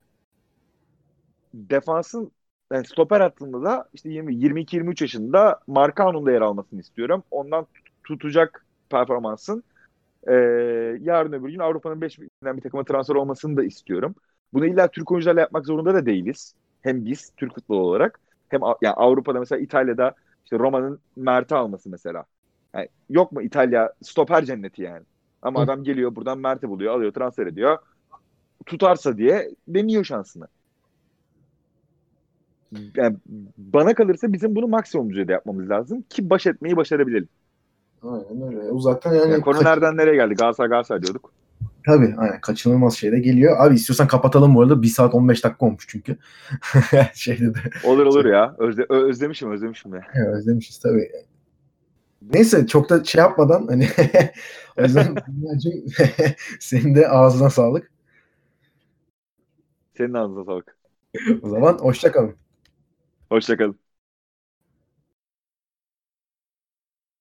S1: defansın yani stoper hattında da işte 22-23 yaşında Marcano'nun da yer almasını istiyorum. Ondan tutacak performansın e, yarın öbür gün Avrupa'nın 5 bir takıma transfer olmasını da istiyorum. Bunu illa Türk oyuncularla yapmak zorunda da değiliz. Hem biz Türk futbolu olarak hem yani Avrupa'da mesela İtalya'da işte Roma'nın Mert'i alması mesela. Yani yok mu İtalya stoper cenneti yani. Ama Hı. adam geliyor buradan Mert'i buluyor, alıyor, transfer ediyor. Tutarsa diye deniyor şansını. Yani bana kalırsa bizim bunu maksimum düzeyde yapmamız lazım ki baş etmeyi başarabilelim.
S2: Aynen öyle. O zaten yani... yani
S1: konu nereden nereye geldi? Galatasaray Galatasaray diyorduk.
S2: Tabii aynen kaçınılmaz şey de geliyor. Abi istiyorsan kapatalım bu arada. 1 saat 15 dakika olmuş çünkü. Şeyde de.
S1: Olur olur ya. Özle, özlemişim özlemişim ya.
S2: Evet, özlemişiz tabii. Neyse çok da şey yapmadan hani o yüzden senin de ağzına sağlık.
S1: Senin ağzına sağlık.
S2: O zaman hoşça kalın.
S1: Hoşça kalın.